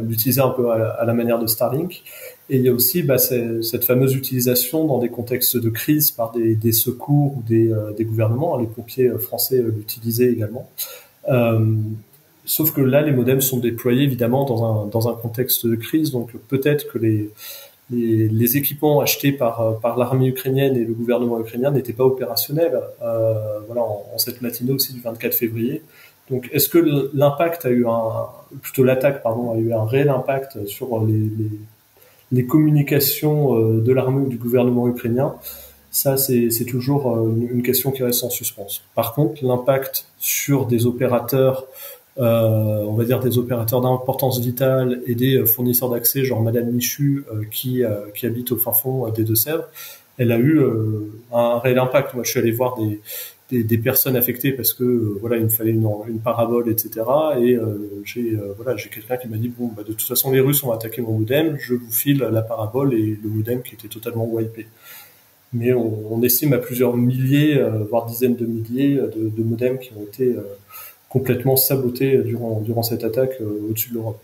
l'utiliser un peu à, la manière de Starlink. Et il y a aussi bah, cette fameuse utilisation dans des contextes de crise par des, des secours ou des, des, gouvernements. Les pompiers français l'utilisaient également. Euh, sauf que là, les modems sont déployés évidemment dans un, dans un contexte de crise, donc peut-être que les, les, équipements achetés par, par l'armée ukrainienne et le gouvernement ukrainien n'étaient pas opérationnels euh, voilà, en, cette matinée aussi du 24 février. Donc, est-ce que l'impact a eu un, plutôt l'attaque, pardon, a eu un réel impact sur les, les, communications euh, de l'armée ou du gouvernement ukrainien? Ça, c'est toujours euh, une, une, question qui reste en suspens. Par contre, l'impact sur des opérateurs on va dire des opérateurs d'importance vitale et des fournisseurs d'accès, genre Madame Michu euh, qui, qui habite au fin fond des Deux-Sèvres, elle a eu un réel impact. Moi, je suis allé voir des, des, des, personnes affectées parce que euh, voilà il me fallait une, une parabole etc et euh, j'ai euh, voilà j'ai quelqu'un qui m'a dit bon bah, de toute façon les Russes ont attaqué mon modem je vous file la parabole et le modem qui était totalement wipé. Mais on, on estime à plusieurs milliers voire dizaines de milliers de, de modems qui ont été complètement sabotés durant durant cette attaque au-dessus de l'Europe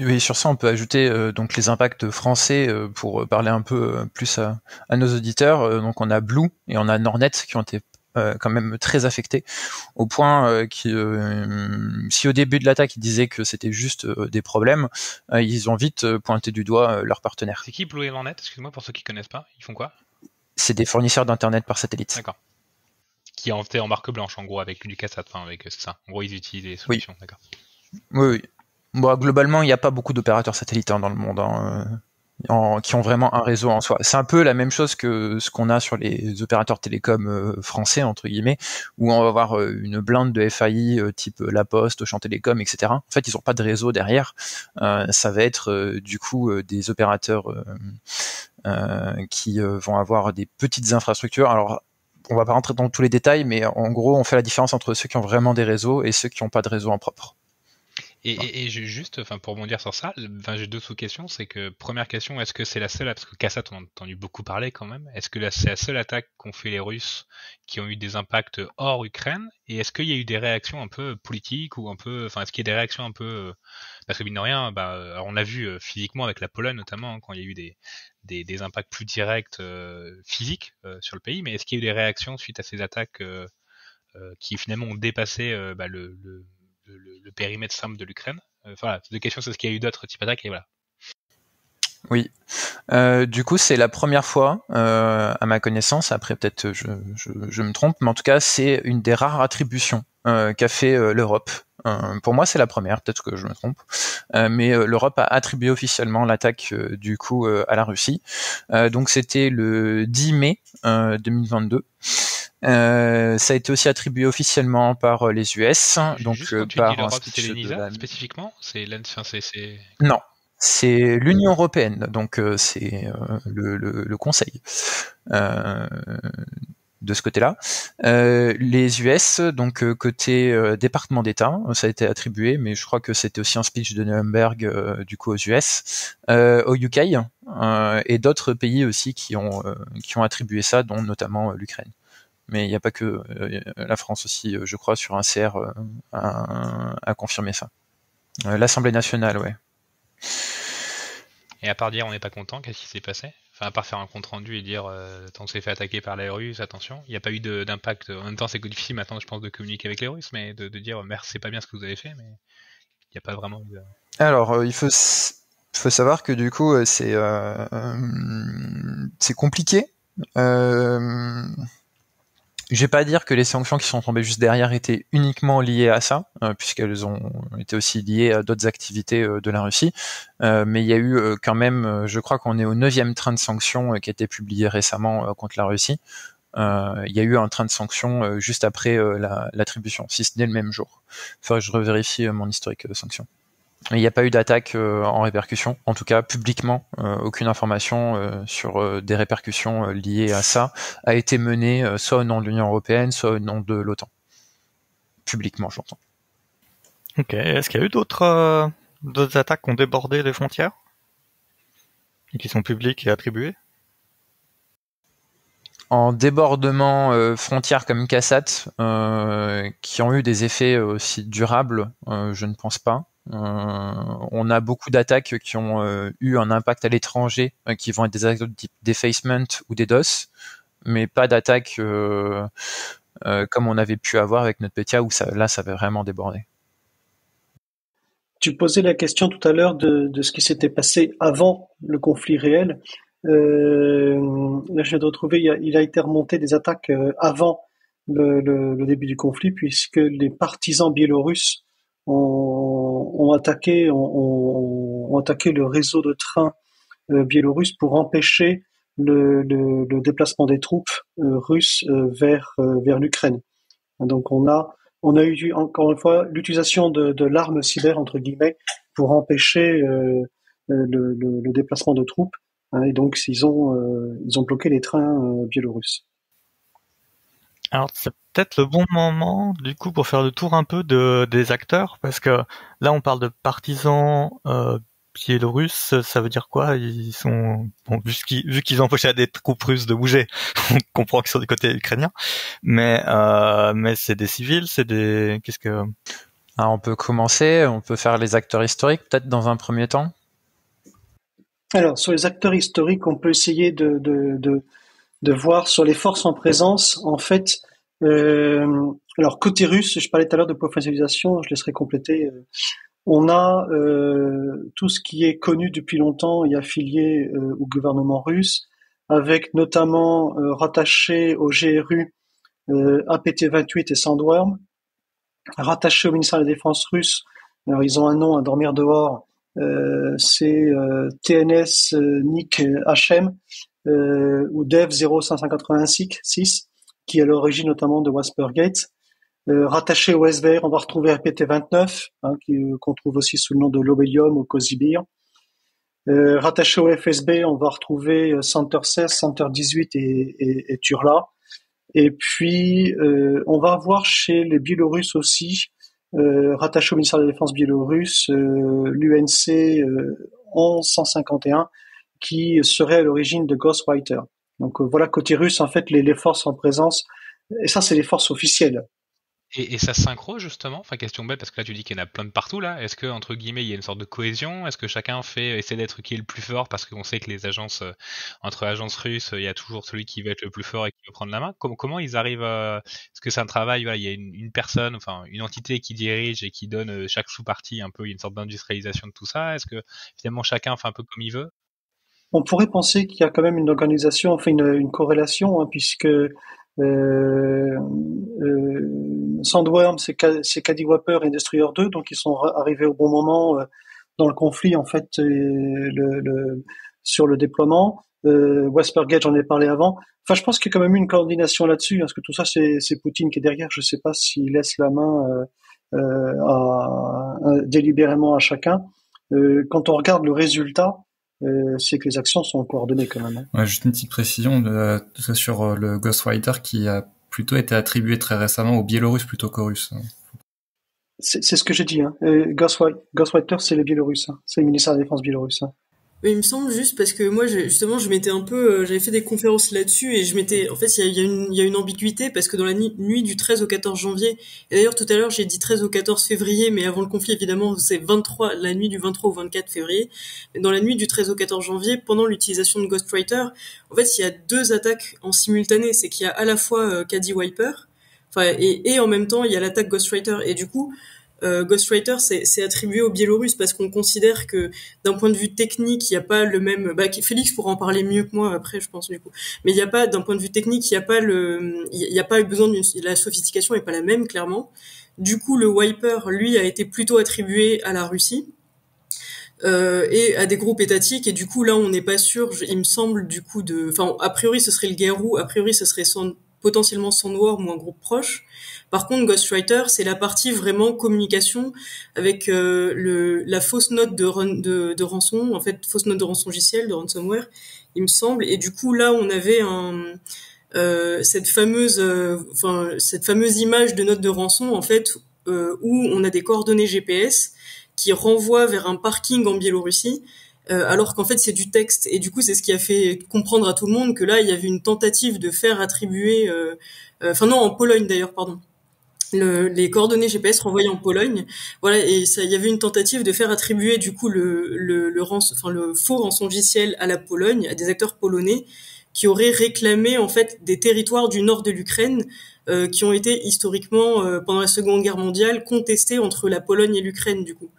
oui, sur ça, on peut ajouter euh, donc les impacts français euh, pour parler un peu plus à, à nos auditeurs. donc, on a Blue et on a Nornet qui ont été euh, quand même très affecté au point euh, que euh, si au début de l'attaque ils disaient que c'était juste des problèmes, ils ont vite pointé du doigt leurs partenaires. C'est qui Blue et Lornet Excuse-moi pour ceux qui connaissent pas, ils font quoi? C'est des fournisseurs d'internet par satellite. D'accord. Qui été en marque blanche en gros avec Lucasat, enfin avec c'est ça. En gros ils utilisent les solutions, oui. d'accord. Oui, oui. Bon, globalement, il n'y a pas beaucoup d'opérateurs satellitaires dans le monde. Hein en, qui ont vraiment un réseau en soi. C'est un peu la même chose que ce qu'on a sur les opérateurs télécoms euh, français entre guillemets, où on va avoir euh, une blinde de FAI euh, type La Poste, Auchan Télécom, etc. En fait, ils n'ont pas de réseau derrière. ça va être du coup des opérateurs qui vont avoir des petites infrastructures. Alors on va pas rentrer dans tous les détails, mais en gros, on fait la différence entre ceux qui ont vraiment des réseaux et ceux qui n'ont pas de réseau en propre. Et, et, et, juste, enfin, pour rebondir sur ça, j'ai deux sous-questions. C'est que première question, est-ce que c'est la seule, parce que Kassat, on a entendu beaucoup parler quand même. Est-ce que c'est la seule attaque qu'ont fait les Russes qui ont eu des impacts hors Ukraine Et est-ce qu'il y a eu des réactions un peu politiques ou un peu, enfin, est-ce qu'il y a des réactions un peu, parce que mine de rien, bah, on l'a vu euh, physiquement avec la Pologne notamment hein, quand il y a eu des impacts plus directs euh, physiques euh, sur le pays. Mais est-ce qu'il y a eu des réactions suite à ces attaques qui finalement ont dépassé bah, le, périmètre simple de l'Ukraine? Euh, voilà, deux questions, c'est ce qu'il y a eu d'autres types d'attaques et voilà. Oui. Euh, du coup, c'est la première fois, euh, à ma connaissance, après peut-être je, je, me trompe, mais en tout cas, c'est une des rares attributions euh, qu'a fait euh, l'Europe. Euh, pour moi, c'est la première, peut-être que je me trompe, mais l'Europe a attribué officiellement l'attaque du coup à la Russie. donc c'était le 10 mai 2022. Euh, ça a été aussi attribué officiellement par les US, donc Juste par la... spécifiquement? C'est non, c'est l'Union européenne, donc euh, c'est euh, le, le, le, Conseil de ce côté-là. les US, donc côté département d'État, ça a été attribué, mais je crois que c'était aussi un speech de Nuremberg du coup aux US, au UK et d'autres pays aussi qui ont qui ont attribué ça, dont notamment l'Ukraine mais il n'y a pas que euh, la France aussi, euh, je crois, sur un CR à, à confirmer ça. Euh, L'Assemblée nationale, ouais. Et à part dire on n'est pas content, qu'est-ce qui s'est passé? Enfin, à part faire un compte rendu et dire euh, tant que c'est fait attaquer par les Russes, attention. Il n'y a pas eu d'impact. En même temps, c'est difficile maintenant, je pense, de communiquer avec les Russes, mais de, de dire merci, c'est pas bien ce que vous avez fait, mais il n'y a pas vraiment eu. Alors, il faut faut savoir que du coup, c'est c'est compliqué. Euh, je vais pas dire que les sanctions qui sont tombées juste derrière étaient uniquement liées à ça, euh, puisqu'elles ont été aussi liées à d'autres activités euh, de la Russie. Euh, mais il y a eu quand même, je crois qu'on est au neuvième train de sanctions qui a été publié récemment contre la Russie. il y a eu un train de sanctions juste après l'attribution, si ce n'est le même jour. Enfin, je revérifie mon historique de sanctions. Il n'y a pas eu d'attaque euh, en répercussion, en tout cas publiquement, euh, aucune information euh, sur des répercussions liées à ça a été menée soit au nom de l'Union européenne, soit au nom de l'OTAN. Publiquement, j'entends. Ok. Est-ce qu'il y a eu d'autres d'autres attaques qui ont débordé les frontières et qui sont publiques et attribuées? En débordement euh, frontières comme Kassat, euh, qui ont eu des effets aussi durables, je ne pense pas. Euh, on a beaucoup d'attaques qui ont euh, eu un impact à l'étranger, euh, qui vont être des attaques de type defacement ou des DOS, mais pas d'attaques comme on avait pu avoir avec notre PTA où là ça avait vraiment débordé. tu posais la question tout à l'heure de, ce qui s'était passé avant le conflit réel. Là, je viens de retrouver, il a, été remonté des attaques avant le, début du conflit, puisque les partisans biélorusses ont, ont attaqué, le réseau de trains euh, biélorusse pour empêcher le, déplacement des troupes euh, russes euh, vers l'Ukraine. Donc on a on a eu encore une fois l'utilisation de, l'arme cyber entre guillemets pour empêcher le, déplacement de troupes. Hein, et donc ils ont ils ont bloqué les trains biélorusses. Peut-être le bon moment du coup pour faire le tour un peu de, des acteurs parce que là on parle de partisans euh, biélorusses, ça veut dire quoi? Ils sont bon, vu qu'ils vu qu'ils empêchaient des troupes russes de bouger, on comprend qu'ils sont du côté ukrainien, mais euh, mais c'est des civils, c'est des qu'est-ce que Alors on peut commencer, on peut faire les acteurs historiques peut-être dans un premier temps. Alors sur les acteurs historiques, on peut essayer de, de, de de voir sur les forces en présence, en fait, euh, alors côté russe, je parlais tout à l'heure de professionnalisation, je laisserai compléter. Euh, on a euh, tout ce qui est connu depuis longtemps et affilié euh, au gouvernement russe, avec notamment euh, rattaché au GRU APT-28 et Sandworm, rattaché au ministère de la Défense russe. Alors ils ont un nom à dormir dehors, c'est TNS Nick HM euh, ou Dev 0586, qui est à l'origine notamment de Waspergate. Euh, rattaché au SVR, on va retrouver RPT29, hein, euh, qu'on trouve aussi sous le nom de Lobelium ou Cosibir. Euh, rattaché au FSB, on va retrouver euh, Center 16, Center 18 et, et, et Turla. Et puis, euh, on va avoir chez les Biélorusses aussi, euh, rattaché au ministère de la Défense biélorusse, l'UNC 1151, qui serait à l'origine de Ghostwriter. Donc euh, voilà, côté russe, en fait, les, forces en présence, et ça, c'est les forces officielles. Et, ça synchro justement, enfin question bête parce que là tu dis qu'il y en a plein de partout là. Est-ce que entre guillemets il y a une sorte de cohésion? Est-ce que chacun fait essaie d'être qui est le plus fort? Parce qu'on sait que les agences euh, entre agences russes, il y a toujours celui qui va être le plus fort et qui va prendre la main. Comment, comment ils arrivent à... Est-ce que c'est un travail il y a une, une, personne, enfin une entité qui dirige et qui donne euh, chaque sous-partie un peu une sorte d'industrialisation de tout ça? Est-ce que finalement chacun fait un peu comme il veut? On pourrait penser qu'il y a quand même une organisation, enfin une, une corrélation, hein, puisque euh, euh, Sandworm, c'est Caddy Whopper et Destroyer 2, donc ils sont arrivés au bon moment euh, dans le conflit en fait le, le, sur le déploiement. Euh, j'en ai parlé avant. Enfin, je pense qu'il y a quand même une coordination là-dessus, hein, parce que tout ça, c'est Poutine qui est derrière. Je ne sais pas s'il laisse la main euh, euh, délibérément à chacun. quand on regarde le résultat, euh, c'est que les actions sont coordonnées quand même. Hein. Ouais, juste une petite précision de, de, sur euh, le Ghostwriter qui a plutôt été attribué très récemment aux Biélorusses plutôt qu'aux Russes. C'est ce que j'ai dit. Hein. Euh, Ghostwriter, c'est les Biélorusses. Hein. C'est le ministère de la Défense biélorusse. Il me semble juste parce que moi, justement, je m'étais un peu, euh, j'avais fait des conférences là-dessus et je m'étais, en fait, il y a, y, y a une ambiguïté parce que dans la nuit du 13 au 14 janvier, et d'ailleurs tout à l'heure j'ai dit 13 au 14 février, mais avant le conflit évidemment c'est 23, la nuit du 23 au 24 février. Dans la nuit du 13 au 14 janvier, pendant l'utilisation de Ghostwriter, en fait, il y a deux attaques en simultané, c'est qu'il y a à la fois euh, Caddy Wiper, enfin, et, et en même temps il y a l'attaque Ghostwriter et du coup euh, Ghostwriter c'est attribué aux Biélorusses parce qu'on considère que d'un point de vue technique, il n'y a pas le même. Bah, Félix pourra en parler mieux que moi après, je pense du coup. Mais il n'y a pas, d'un point de vue technique, il n'y a pas le, il n'y a pas besoin d'une. La sophistication est pas la même clairement. Du coup, le Wiper, lui, a été plutôt attribué à la Russie. Euh, et à des groupes étatiques et du coup là on n'est pas sûr il me semble du coup de enfin a priori ce serait le Garou a priori ce serait son, potentiellement Sandworm ou un groupe proche par contre, Ghostwriter, c'est la partie vraiment communication avec euh, le, la fausse note de, rançon, en fait, fausse note de rançon logiciel, de ransomware, il me semble. Et du coup, là, on avait un, euh, cette fameuse, euh, cette fameuse image de note de rançon, en fait, euh, où on a des coordonnées GPS qui renvoient vers un parking en Biélorussie. Euh, alors qu'en fait c'est du texte et du coup c'est ce qui a fait comprendre à tout le monde que là il y avait une tentative de faire attribuer enfin non en Pologne d'ailleurs pardon le, les coordonnées GPS renvoyées en Pologne. Voilà, et ça, il y avait une tentative de faire attribuer du coup le, le, le, enfin, le faux rançongiciel à la Pologne, à des acteurs polonais qui auraient réclamé en fait des territoires du nord de l'Ukraine euh, qui ont été historiquement euh, pendant la Seconde Guerre mondiale contestés entre la Pologne et l'Ukraine du coup.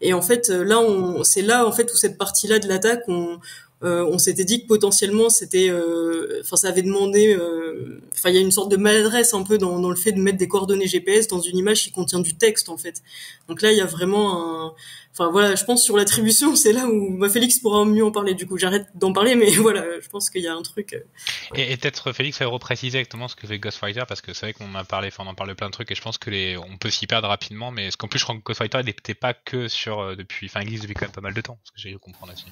Et en fait, là, on, c'est là en fait où cette partie-là de l'attaque, on, euh, on s'était dit que potentiellement c'était, euh, enfin ça avait demandé, euh, enfin il y a une sorte de maladresse un peu dans, dans, le fait de mettre des coordonnées GPS dans une image qui contient du texte en fait. Donc là il y a vraiment un, enfin voilà, je pense sur l'attribution c'est là où bah, Félix pourra mieux en parler. Du coup j'arrête d'en parler, mais voilà, je pense qu'il y a un truc. Et, et peut-être Félix va repréciser exactement ce que fait Ghostwriter parce que c'est vrai qu'on a parlé, enfin on en parle plein de trucs et je pense que les, on peut s'y perdre rapidement, mais ce qu'en plus je crois que Ghostwriter il n'était pas que sur depuis, enfin existe depuis quand même pas mal de temps, ce que j'ai eu comprendre là-dessus.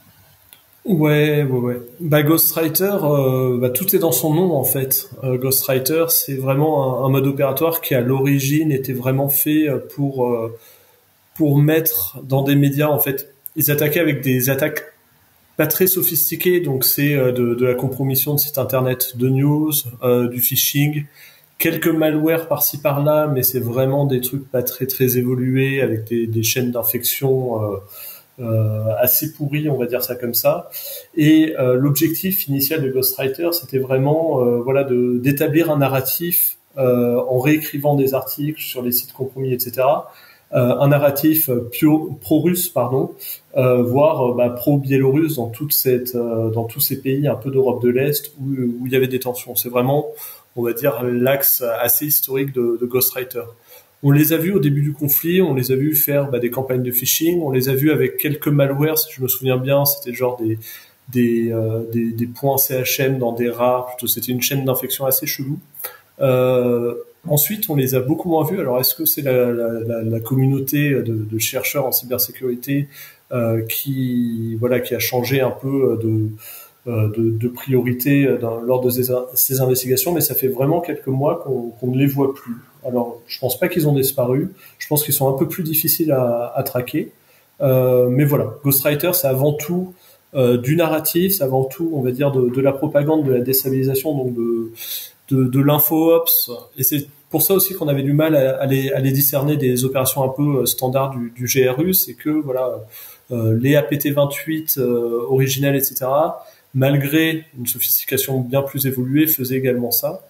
Ouais, ouais, ouais. Bah, Ghostwriter, euh, bah, tout est dans son nom en fait. Euh, Ghostwriter, c'est vraiment un, mode opératoire qui à l'origine était vraiment fait euh, pour pour mettre dans des médias en fait. Ils attaquaient avec des attaques pas très sophistiquées, donc c'est de, la compromission de sites internet, de news, du phishing, quelques malwares par-ci par-là, mais c'est vraiment des trucs pas très très évolués avec des, chaînes d'infection assez pourri, on va dire ça comme ça. Et euh, l'objectif initial de Ghostwriter, c'était vraiment euh, voilà de d'établir un narratif en réécrivant des articles sur les sites compromis, etc. un narratif pro-russe, pardon, voire bah, pro-biélorusse dans toute cette, dans tous ces pays un peu d'Europe de l'Est où, où il y avait des tensions. C'est vraiment, on va dire, l'axe assez historique de, de Ghostwriter. On les a vus au début du conflit, on les a vus faire bah, des campagnes de phishing, on les a vus avec quelques malwares, si je me souviens bien, c'était genre des des, euh, des, points CHM dans des rats, plutôt c'était une chaîne d'infection assez chelou. Euh, ensuite, on les a beaucoup moins vus. Alors, est-ce que c'est la, la, communauté de, chercheurs en cybersécurité euh, qui voilà qui a changé un peu de de, priorité lors de ces, ces, investigations, mais ça fait vraiment quelques mois qu'on ne les voit plus. Alors, je pense pas qu'ils ont disparu. Je pense qu'ils sont un peu plus difficiles à, traquer. Euh, mais voilà, Ghostwriter, c'est avant tout euh, du narratif, c'est avant tout, on va dire, de, la propagande, de la déstabilisation, donc de, de, l'info-ops. Et c'est pour ça aussi qu'on avait du mal à, à, les, à, les, discerner des opérations un peu euh, standards du, GRU, c'est que voilà, les APT28 euh, originels, etc., malgré une sophistication bien plus évoluée, faisaient également ça.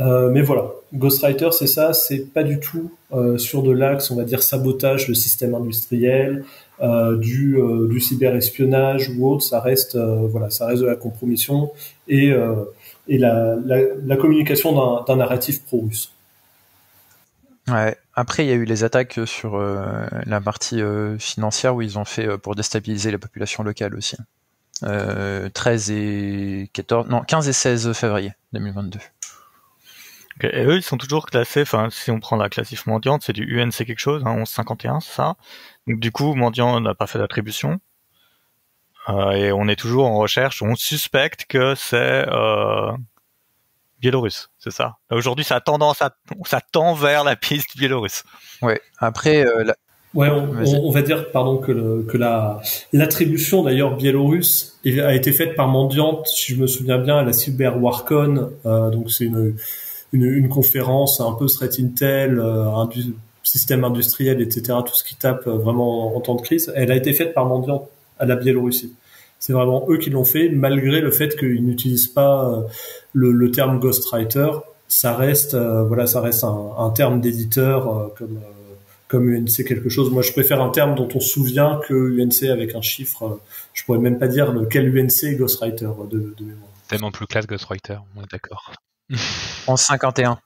Euh, mais voilà, Ghostwriter, c'est ça, c'est pas du tout euh, sur de l'axe, on va dire, sabotage de système industriel, euh, du, euh, du cyberespionnage ou autre, ça reste, euh, voilà, ça reste de la compromission et, la, communication d'un narratif pro-russe. Après, il y a eu les attaques sur la partie financière où ils ont fait pour déstabiliser la population locale aussi. 13 et 14, non, 15 et 16 février 2022. Et eux, ils sont toujours classés, enfin, si on prend la classif mendiante, c'est du UNC quelque chose, hein, 1151, c'est ça. Donc du coup, mendiant n'a pas fait d'attribution. Euh, et on est toujours en recherche, on suspecte que c'est euh, biélorusse, c'est ça. Aujourd'hui, ça a tendance à, ça tend vers la piste biélorusse. Ouais. Après, euh, la... Ouais, on, on, va dire, pardon, que, le, que la l'attribution d'ailleurs biélorusse a été faite par Mendiante, si je me souviens bien, à la Cyber Warcon. Euh, donc c'est une une, une, conférence un peu threat intel, euh, système industriel, etc. Tout ce qui tape euh, vraiment en, temps de crise. Elle a été faite par Mendiant à la Biélorussie. C'est vraiment eux qui l'ont fait, malgré le fait qu'ils n'utilisent pas euh, le, le, terme ghostwriter. Ça reste, voilà, ça reste un, un terme d'éditeur comme comme UNC quelque chose. Moi, je préfère un terme dont on se souvient que UNC avec un chiffre. Je pourrais même pas dire lequel UNC Ghostwriter de, de mémoire. Tellement plus classe Ghostwriter, on est d'accord. En 51.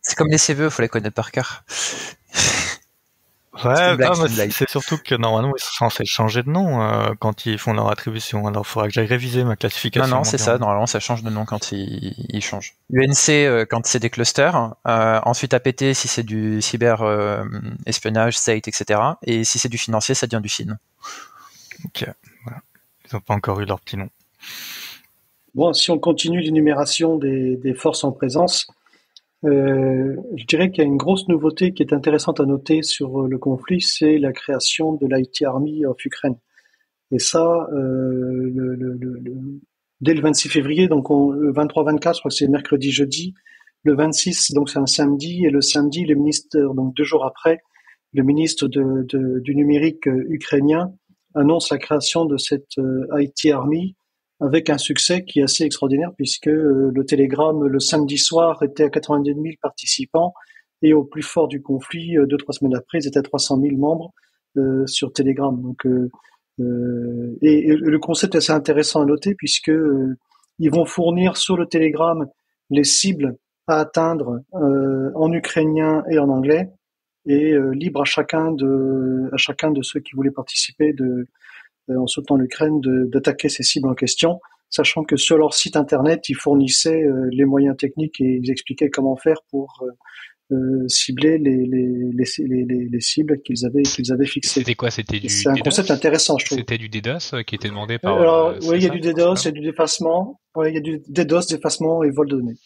C'est comme les CV, faut les connaître par cœur. Ouais, c'est surtout que normalement ils sont censés changer de nom euh, quand ils font leur attribution. Alors il faudra que j'aille réviser ma classification. Non, non, c'est ça. Normalement, ça change de nom quand ils, ils changent. UNC euh, quand c'est des clusters. Euh, ensuite APT si c'est du cyber espionnage, state, etc. Et si c'est du financier, ça devient du SIN. Ok. Voilà. Ils n'ont pas encore eu leur petit nom. Bon, si on continue l'énumération des, des, forces en présence, euh, je dirais qu'il y a une grosse nouveauté qui est intéressante à noter sur le conflit, c'est la création de l'IT Army of Ukraine. Et ça, euh, le, le, le, dès le 26 février, donc on, le 23-24, je crois que c'est mercredi, jeudi, le 26, donc c'est un samedi, et le samedi, le ministre, donc deux jours après, le ministre de, de, du numérique ukrainien annonce la création de cette euh, IT Army avec un succès qui est assez extraordinaire puisque euh, le Télégramme le samedi soir était à 90 000 participants et au plus fort du conflit, deux trois semaines après, ils étaient à 300 000 membres sur Telegram. Donc et, et, le concept est assez intéressant à noter puisque ils vont fournir sur le Telegram les cibles à atteindre en ukrainien et en anglais et libre à chacun de à chacun de ceux qui voulaient participer de en soutenant l'Ukraine d'attaquer ces cibles en question sachant que sur leur site internet, ils fournissaient euh, les moyens techniques et ils expliquaient comment faire pour euh, euh, cibler les, les, les, les, cibles qu'ils avaient qu'ils avaient fixées. C'était quoi? C'était du C'est un concept intéressant, je trouve. C'était du DDoS qui était demandé par. Alors, oui, il y a du DDoS, il y a du défacement, ouais, il y a du DDoS, défacement et vol de données.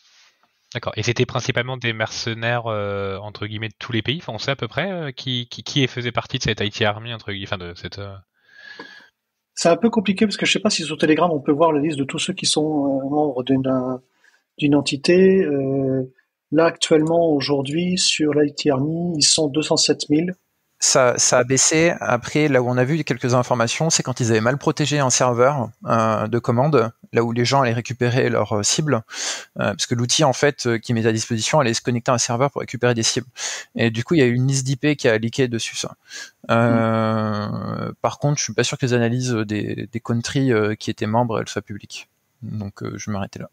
D'accord. Et c'était principalement des mercenaires entre guillemets de tous les pays? Enfin, on sait à peu près qui, qui, qui faisait partie de cette IT Army entre guillemets, enfin de cette. C'est un peu compliqué parce que je sais pas si sur Telegram on peut voir la liste de tous ceux qui sont euh, membres d'une entité. Euh, là actuellement aujourd'hui sur l'IT Army ils sont 207 000 ça, ça a baissé. Après, là où on a vu quelques informations, c'est quand ils avaient mal protégé un serveur euh, de commande, là où les gens allaient récupérer leurs euh, cibles, euh, parce que l'outil en fait qui met à disposition allait se connecter à un serveur pour récupérer des cibles. Et du coup, il y a eu une liste d'IP qui a leaké dessus ça. Mm. Par contre, je suis pas sûr que les analyses des, des countries qui étaient membres elles soient publiques. Donc, je vais m'arrêter là.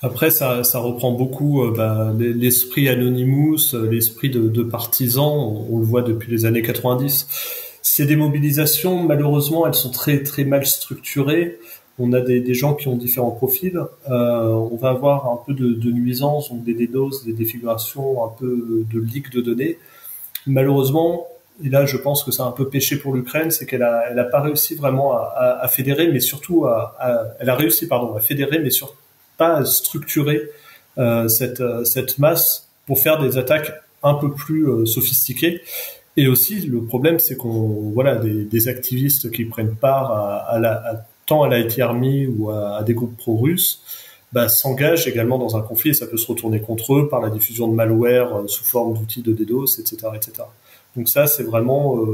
Après, ça, ça reprend beaucoup euh, bah, l'esprit Anonymous, euh, l'esprit de, de partisans. On, le voit depuis les années 90. Ces démobilisations, malheureusement, elles sont très très mal structurées. On a des, des gens qui ont différents profils. Euh, on va avoir un peu de, de nuisance, donc des DDoS, des défigurations, un peu de leak de données. Malheureusement, et là je pense que c'est un peu péché pour l'Ukraine, c'est qu'elle a, elle a pas réussi vraiment à, à, fédérer, mais surtout à, elle a réussi pardon à fédérer, mais surtout pas structurer euh, cette, euh, cette masse pour faire des attaques un peu plus euh, sophistiquées. Et aussi, le problème, c'est qu'on voilà des, activistes qui prennent part à, la, tant à l'IT Army ou à, des groupes pro-russes bah, s'engagent également dans un conflit et ça peut se retourner contre eux par la diffusion de malware sous forme d'outils de DDoS, etc., etc. Donc ça, c'est vraiment,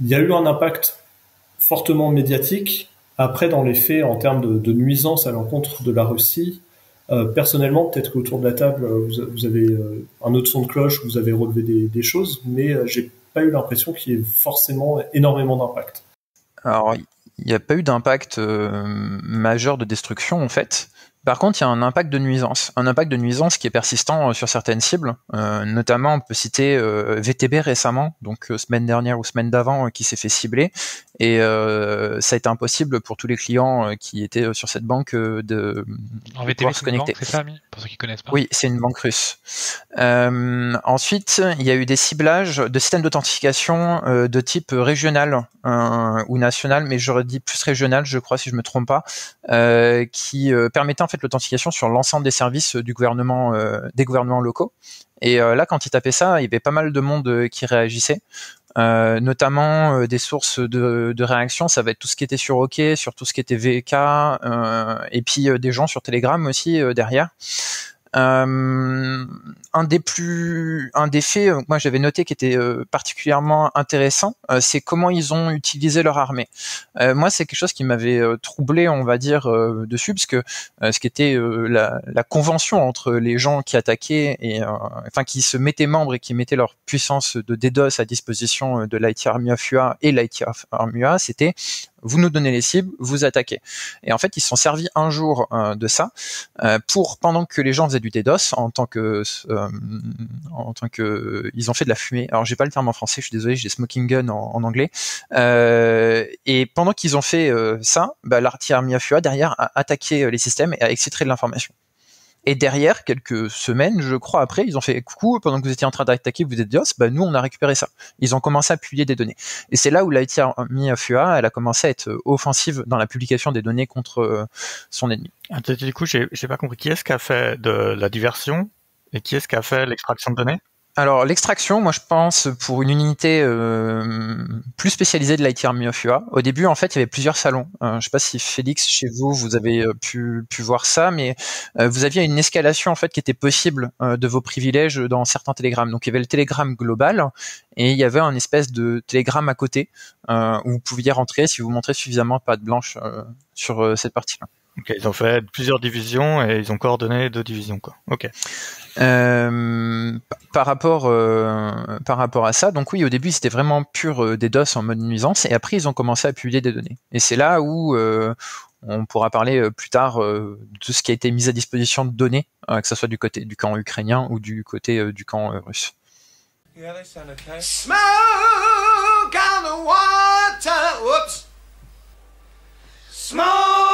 il y a eu un impact fortement médiatique, après, dans les faits, en termes de, nuisance à l'encontre de la Russie, euh, personnellement, peut-être qu'autour de la table, euh, vous, avez euh, un autre son de cloche, vous avez relevé des, choses, mais j'ai pas eu l'impression qu'il y ait forcément énormément d'impact. Alors, il n'y a pas eu d'impact majeur de destruction en fait. Par contre, il y a un impact de nuisance, un impact de nuisance qui est persistant sur certaines cibles. Euh, notamment, on peut citer euh, VTB récemment, donc semaine dernière ou semaine d'avant, qui s'est fait cibler et euh, ça a été impossible pour tous les clients euh, qui étaient euh, sur cette banque de, en VTB, se connecter. C'est ça, pour ceux qui connaissent pas. Oui, c'est une banque russe. Euh, ensuite, il y a eu des ciblages de systèmes d'authentification euh, de type régional euh, ou national, mais j'aurais dit plus régional, je crois, si je me trompe pas, qui permettait en fait l'authentification sur l'ensemble des services du gouvernement, des gouvernements locaux. Et là, quand il tapait ça, il y avait pas mal de monde qui réagissait. Euh, notamment euh, des sources de, de réaction, ça va être tout ce qui était sur OK, sur tout ce qui était VK, euh, et puis des gens sur Telegram aussi derrière. Euh, un des plus, un des faits, euh, moi j'avais noté qui était euh, particulièrement intéressant, c'est comment ils ont utilisé leur armée. moi, c'est quelque chose qui m'avait troublé, on va dire, dessus, parce que ce qui était la, convention entre les gens qui attaquaient et, enfin, qui se mettaient membres et qui mettaient leur puissance de DDoS à disposition de l'IT Army of et l'IT Army c'était vous nous donnez les cibles, vous attaquez. Et en fait, ils se sont servis un jour euh, de ça euh, pour pendant que les gens faisaient du DDoS en tant que euh, en tant que ils ont fait de la fumée. Alors j'ai pas le terme en français, je suis désolé, j'ai smoking gun en, anglais. et pendant qu'ils ont fait ça, bah, l'artillerie derrière a attaqué les systèmes et a extrait de l'information. Et derrière, quelques semaines, je crois après, ils ont fait coucou, pendant que vous étiez en train d'attaquer, vous êtes DOS, bah nous on a récupéré ça. Ils ont commencé à publier des données. Et c'est là où l'IT FUA, elle a commencé à être offensive dans la publication des données contre euh, son ennemi. Ah, du coup, j'ai pas compris qui est-ce qui a fait de la diversion et qui est-ce qui a fait l'extraction de données? Alors l'extraction, moi je pense pour une unité euh, plus spécialisée de l'IT Army of UA. Au début, en fait, il y avait plusieurs salons. Euh, je sais pas si Félix, chez vous, vous avez euh, pu, pu voir ça, mais vous aviez une escalation en fait qui était possible de vos privilèges dans certains télégrammes. Donc il y avait le télégramme global et il y avait un espèce de télégramme à côté où vous pouviez rentrer si vous montrez suffisamment patte blanche sur cette partie-là. Ok, ils ont fait plusieurs divisions et ils ont coordonné deux divisions, quoi. Ok. Euh, par rapport euh, par rapport à ça, donc oui, au début c'était vraiment pur euh, des DOS en mode nuisance, et après ils ont commencé à publier des données. Et c'est là où on pourra parler plus tard de tout ce qui a été mis à disposition de données, que ce soit du côté du camp ukrainien ou du côté du camp russe. Smoke on the water. Whoops. Smoke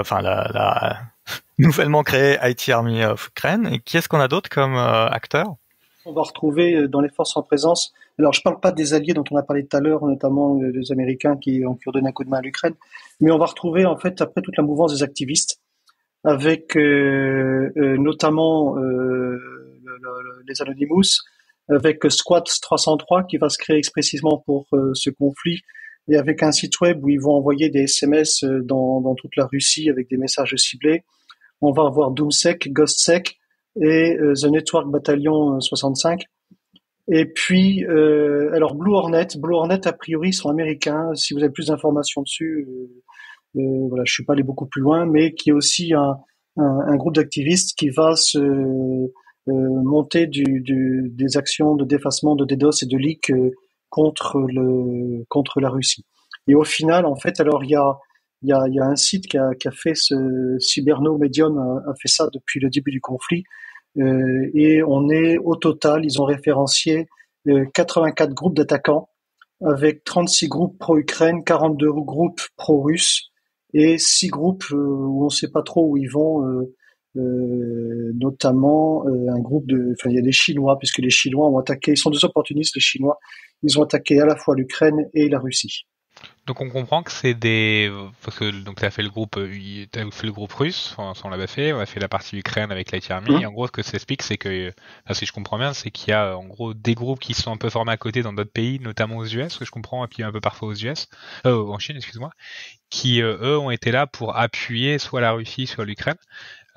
enfin la, nouvellement créée IT Army of Ukraine. Et qui est-ce qu'on a d'autre comme euh, acteur? On va retrouver euh, dans les forces en présence. Alors je parle pas des alliés dont on a parlé tout à l'heure, notamment les Américains qui ont, qui donné un coup de main à l'Ukraine, mais on va retrouver en fait après toute la mouvance des activistes, avec notamment les Anonymous, avec Squad 303 qui va se créer expressément pour ce conflit et avec un site web où ils vont envoyer des SMS euh, dans, dans toute la Russie avec des messages ciblés. On va avoir Doomsec, GhostSec et euh, The Network Battalion 65. Euh, et puis, euh, alors Blue Hornet, Blue Hornet a priori sont américains. Si vous avez plus d'informations dessus, euh, voilà, je suis pas allé beaucoup plus loin, mais qui est aussi un, un, groupe d'activistes qui va se monter du, du, des actions de défacement, de DDoS et de leak contre le contre la Russie. Et au final, en fait, alors il y a il y a, y a un site qui a, qui a fait ce Cyberno Medium a, fait ça depuis le début du conflit euh, et on est au total, ils ont référencié 84 euh, groupes d'attaquants avec 36 groupes pro-Ukraine, 42 groupes pro-russes et 6 groupes euh, où on ne sait pas trop où ils vont, euh, euh notamment un groupe de, enfin il y a des Chinois puisque les Chinois ont attaqué, ils sont deux opportunistes les Chinois, ils ont attaqué à la fois l'Ukraine et la Russie. Donc on comprend que c'est des parce que donc as fait le groupe euh, as fait le groupe russe, on, on l'avait fait, on a fait la partie Ukraine avec la Army. Mmh. Et en gros ce que ça explique c'est que si je comprends bien, c'est qu'il y a en gros des groupes qui sont un peu formés à côté dans d'autres pays, notamment aux US, que je comprends, et puis un peu parfois aux US, euh, en Chine, excuse-moi, qui euh, eux ont été là pour appuyer soit la Russie, soit l'Ukraine.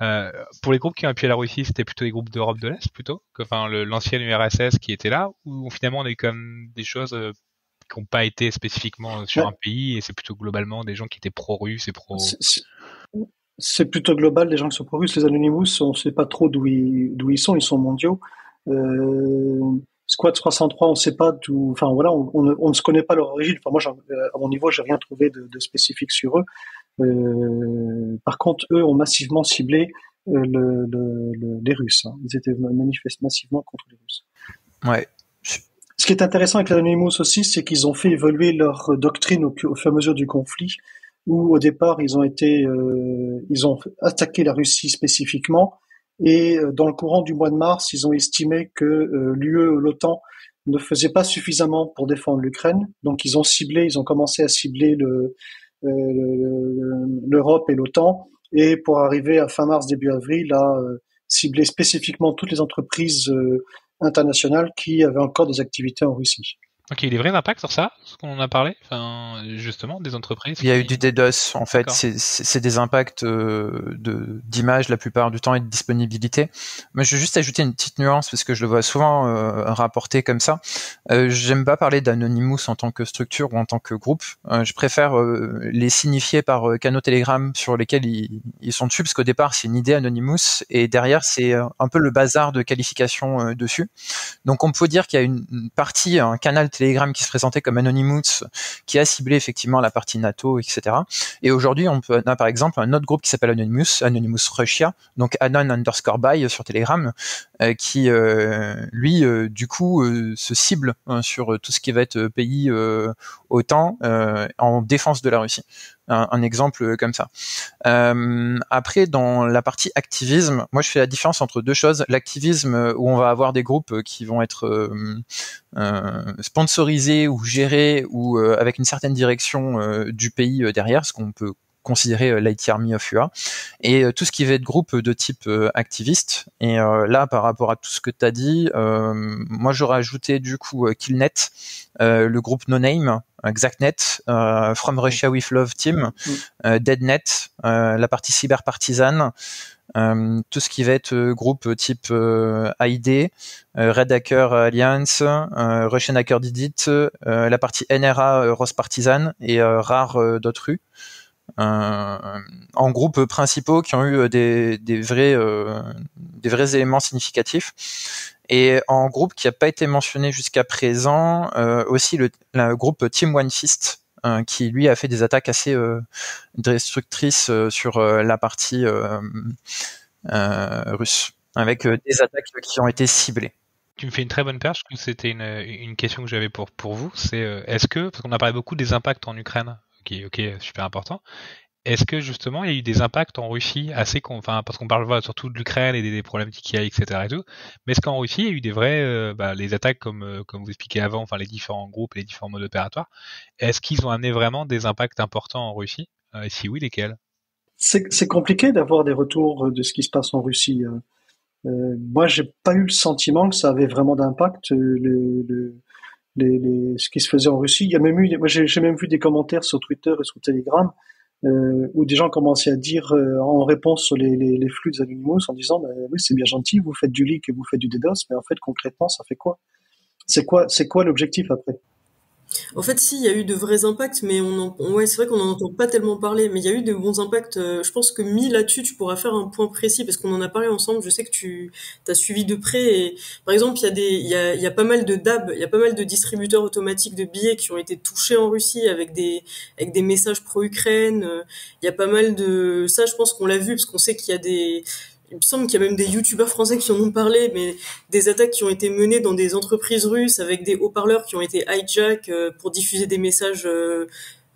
Euh, pour les groupes qui ont appuyé la Russie, c'était plutôt les groupes d'Europe de l'Est plutôt, que enfin l'ancienne URSS qui était là, ou finalement on a eu comme des choses euh, qui n'ont pas été spécifiquement sur un pays et c'est plutôt globalement des gens qui étaient pro-russes et pro. C'est plutôt global des gens qui sont pro-russes. Les Anonymous, on ne sait pas trop d'où ils, sont, ils sont mondiaux. Euh, Squad 303, on ne sait pas d'où. Enfin voilà, on, on, ne se connaît pas leur origine. Enfin moi, à mon niveau, j'ai rien trouvé de, de spécifique sur eux. Euh, par contre, eux ont massivement ciblé euh, le, le, les Russes. Hein. Ils étaient manifestés massivement contre les Russes. Ouais. Ce qui est intéressant avec les Anonymous aussi, c'est qu'ils ont fait évoluer leur doctrine au, fur et à mesure du conflit, où au départ ils ont été, euh, ils ont attaqué la Russie spécifiquement, et euh, dans le courant du mois de mars, ils ont estimé que euh, l'UE, l'OTAN, ne faisait pas suffisamment pour défendre l'Ukraine, donc ils ont ciblé, ils ont commencé à cibler le, euh, l'Europe et l'OTAN, et pour arriver à fin mars, début avril, à euh, cibler spécifiquement toutes les entreprises euh, internationales qui avaient encore des activités en Russie. Ok, il y a des vrais impacts sur ça, ce qu'on en a parlé, enfin, justement, des entreprises. Il y a eu du DDoS, en fait, c'est des impacts euh, de d'image la plupart du temps et de disponibilité. Mais je vais juste ajouter une petite nuance parce que je le vois souvent euh, rapporté comme ça. Euh, J'aime pas parler d'Anonymous en tant que structure ou en tant que groupe. Euh, je préfère euh, les signifier par canaux Telegram sur lesquels ils, ils sont dessus parce qu'au départ c'est une idée Anonymous et derrière c'est un peu le bazar de qualification dessus. Donc on peut dire qu'il y a une, une partie, un canal Telegram qui se présentait comme Anonymous, qui a ciblé effectivement la partie NATO, etc. Et aujourd'hui, on, a par exemple un autre groupe qui s'appelle Anonymous, Anonymous Russia, donc Anon underscore by sur Telegram, euh, qui euh, lui, euh, du coup, se cible hein, sur tout ce qui va être pays OTAN en défense de la Russie un, exemple comme ça. Euh, après, dans la partie activisme, moi je fais la différence entre deux choses. L'activisme où on va avoir des groupes qui vont être euh, euh, sponsorisés ou gérés ou avec une certaine direction du pays derrière, ce qu'on peut considérer l'IT Army of UA, et tout ce qui va être groupe de type activiste. Et là, par rapport à tout ce que tu as dit, moi j'aurais ajouté du coup Killnet, le groupe No Name, Exactnet, euh, From Russia with Love Team, mm. euh, Deadnet, euh, la partie cyber partisane, tout ce qui va être groupe type ID, Red Hacker Alliance, Russian Hacker Didit, la partie NRA Rose Partisan et rare d'autres rues. En groupes principaux qui ont eu des, des vrais des vrais éléments significatifs et en groupe qui n'a pas été mentionné jusqu'à présent, euh, aussi le, groupe Team One Fist, euh, qui lui a fait des attaques assez euh, destructrices sur la partie russe, avec des attaques qui ont été ciblées. Tu me fais une très bonne perche, c'était une, une, question que j'avais pour, pour vous, c'est est-ce que, parce qu'on a parlé beaucoup des impacts en Ukraine, ok, super important, est-ce que justement il y a eu des impacts en Russie assez, enfin parce qu'on parle surtout de l'Ukraine et des, problèmes qu'il y a, etc. Mais est-ce qu'en Russie il y a eu des vrais, euh, bah, les attaques comme euh, comme vous expliquez avant, enfin les différents groupes, les différents modes opératoires, est-ce qu'ils ont amené vraiment des impacts importants en Russie? Euh, Et si oui, lesquels? C'est compliqué d'avoir des retours de ce qui se passe en Russie. Moi, j'ai pas eu le sentiment que ça avait vraiment d'impact. Les, ce qui se faisait en Russie. Il y a même eu, moi j'ai même vu des commentaires sur Twitter et sur Telegram euh, où des gens commençaient à dire euh, en réponse sur les, les, les flux des Anonymous en disant bah, oui c'est bien gentil vous faites du leak et vous faites du DDoS mais en fait concrètement ça fait quoi? C'est quoi c'est quoi l'objectif après? En fait, si, il y a eu de vrais impacts, mais on, ouais, c'est vrai qu'on n'en entend pas tellement parler, mais il y a eu de bons impacts. Euh, je pense que mis là-dessus, tu pourras faire un point précis parce qu'on en a parlé ensemble. Je sais que tu as suivi de près. Et, par exemple, il y a des, il y a, il y a pas mal de DAB, il y a pas mal de distributeurs automatiques de billets qui ont été touchés en Russie avec des, avec des messages pro-Ukraine. Euh, il y a pas mal de, ça, je pense qu'on l'a vu parce qu'on sait qu'il y a des, il me semble qu'il y a même des youtubeurs français qui en ont parlé, mais des attaques qui ont été menées dans des entreprises russes avec des haut-parleurs qui ont été hijack euh, pour diffuser des messages euh,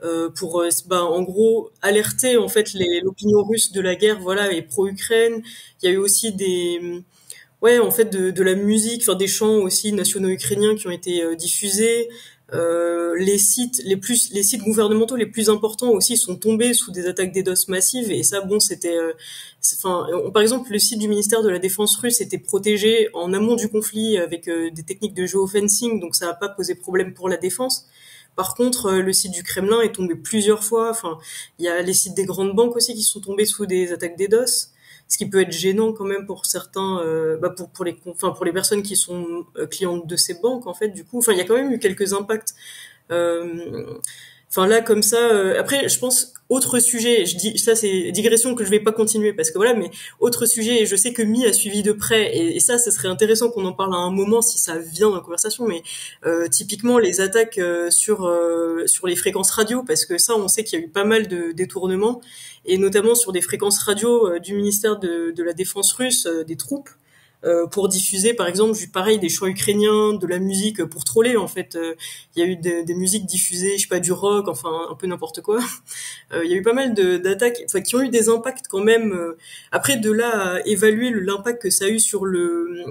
euh pour bah, en gros alerter en fait l'opinion russe de la guerre voilà et pro-Ukraine. Il y a eu aussi des ouais en fait de, de la musique, enfin des chants aussi nationaux ukrainiens qui ont été diffusés. Euh, les sites les plus les sites gouvernementaux les plus importants aussi sont tombés sous des attaques DDoS massives et ça bon c'était euh, enfin par exemple le site du ministère de la défense russe était protégé en amont du conflit avec euh, des techniques de géofencing donc ça n'a pas posé problème pour la défense par contre, le site du Kremlin est tombé plusieurs fois. Enfin, il y a les sites des grandes banques aussi qui sont tombés sous des attaques DDoS ce qui peut être gênant quand même pour certains, euh, bah pour pour les, enfin pour les personnes qui sont euh, clientes de ces banques en fait. Du coup, enfin il y a quand même eu quelques impacts. Euh, Enfin là comme ça. Euh, après, je pense autre sujet. Je dis ça, c'est digression que je vais pas continuer parce que voilà. Mais autre sujet. Et je sais que Mi a suivi de près. Et, ça, ce serait intéressant qu'on en parle à un moment si ça vient dans la conversation. Mais euh, typiquement les attaques euh, sur sur les fréquences radio, parce que ça, on sait qu'il y a eu pas mal de détournements et notamment sur des fréquences radio du ministère de, de la Défense russe, des troupes. Euh, pour diffuser par exemple pareil des chants ukrainiens, de la musique pour troller en fait. Euh, il y a eu des, musiques diffusées, je sais pas du rock, enfin un peu n'importe quoi. Euh, il y a eu pas mal d'attaques, enfin qui ont eu des impacts quand même. Après de là à évaluer l'impact que ça a eu sur le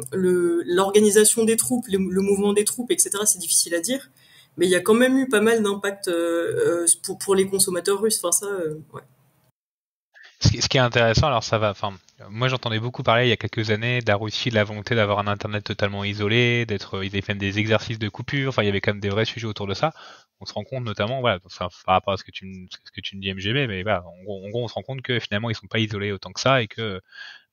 l'organisation des troupes, le, mouvement des troupes, etc. C'est difficile à dire. Mais il y a quand même eu pas mal d'impact pour, pour les consommateurs russes. Enfin ça, ouais ce qui est intéressant, alors ça va, enfin, moi, j'entendais beaucoup parler il y a quelques années de la de la volonté d'avoir un Internet totalement isolé, d'être, ils avaient fait des exercices de coupure. Enfin, il y avait quand même des vrais sujets autour de ça. On se rend compte notamment, voilà, par rapport à ce que tu, ce que tu me dis MGB, mais voilà, en gros, en gros, on se rend compte que finalement, ils sont pas isolés autant que ça et que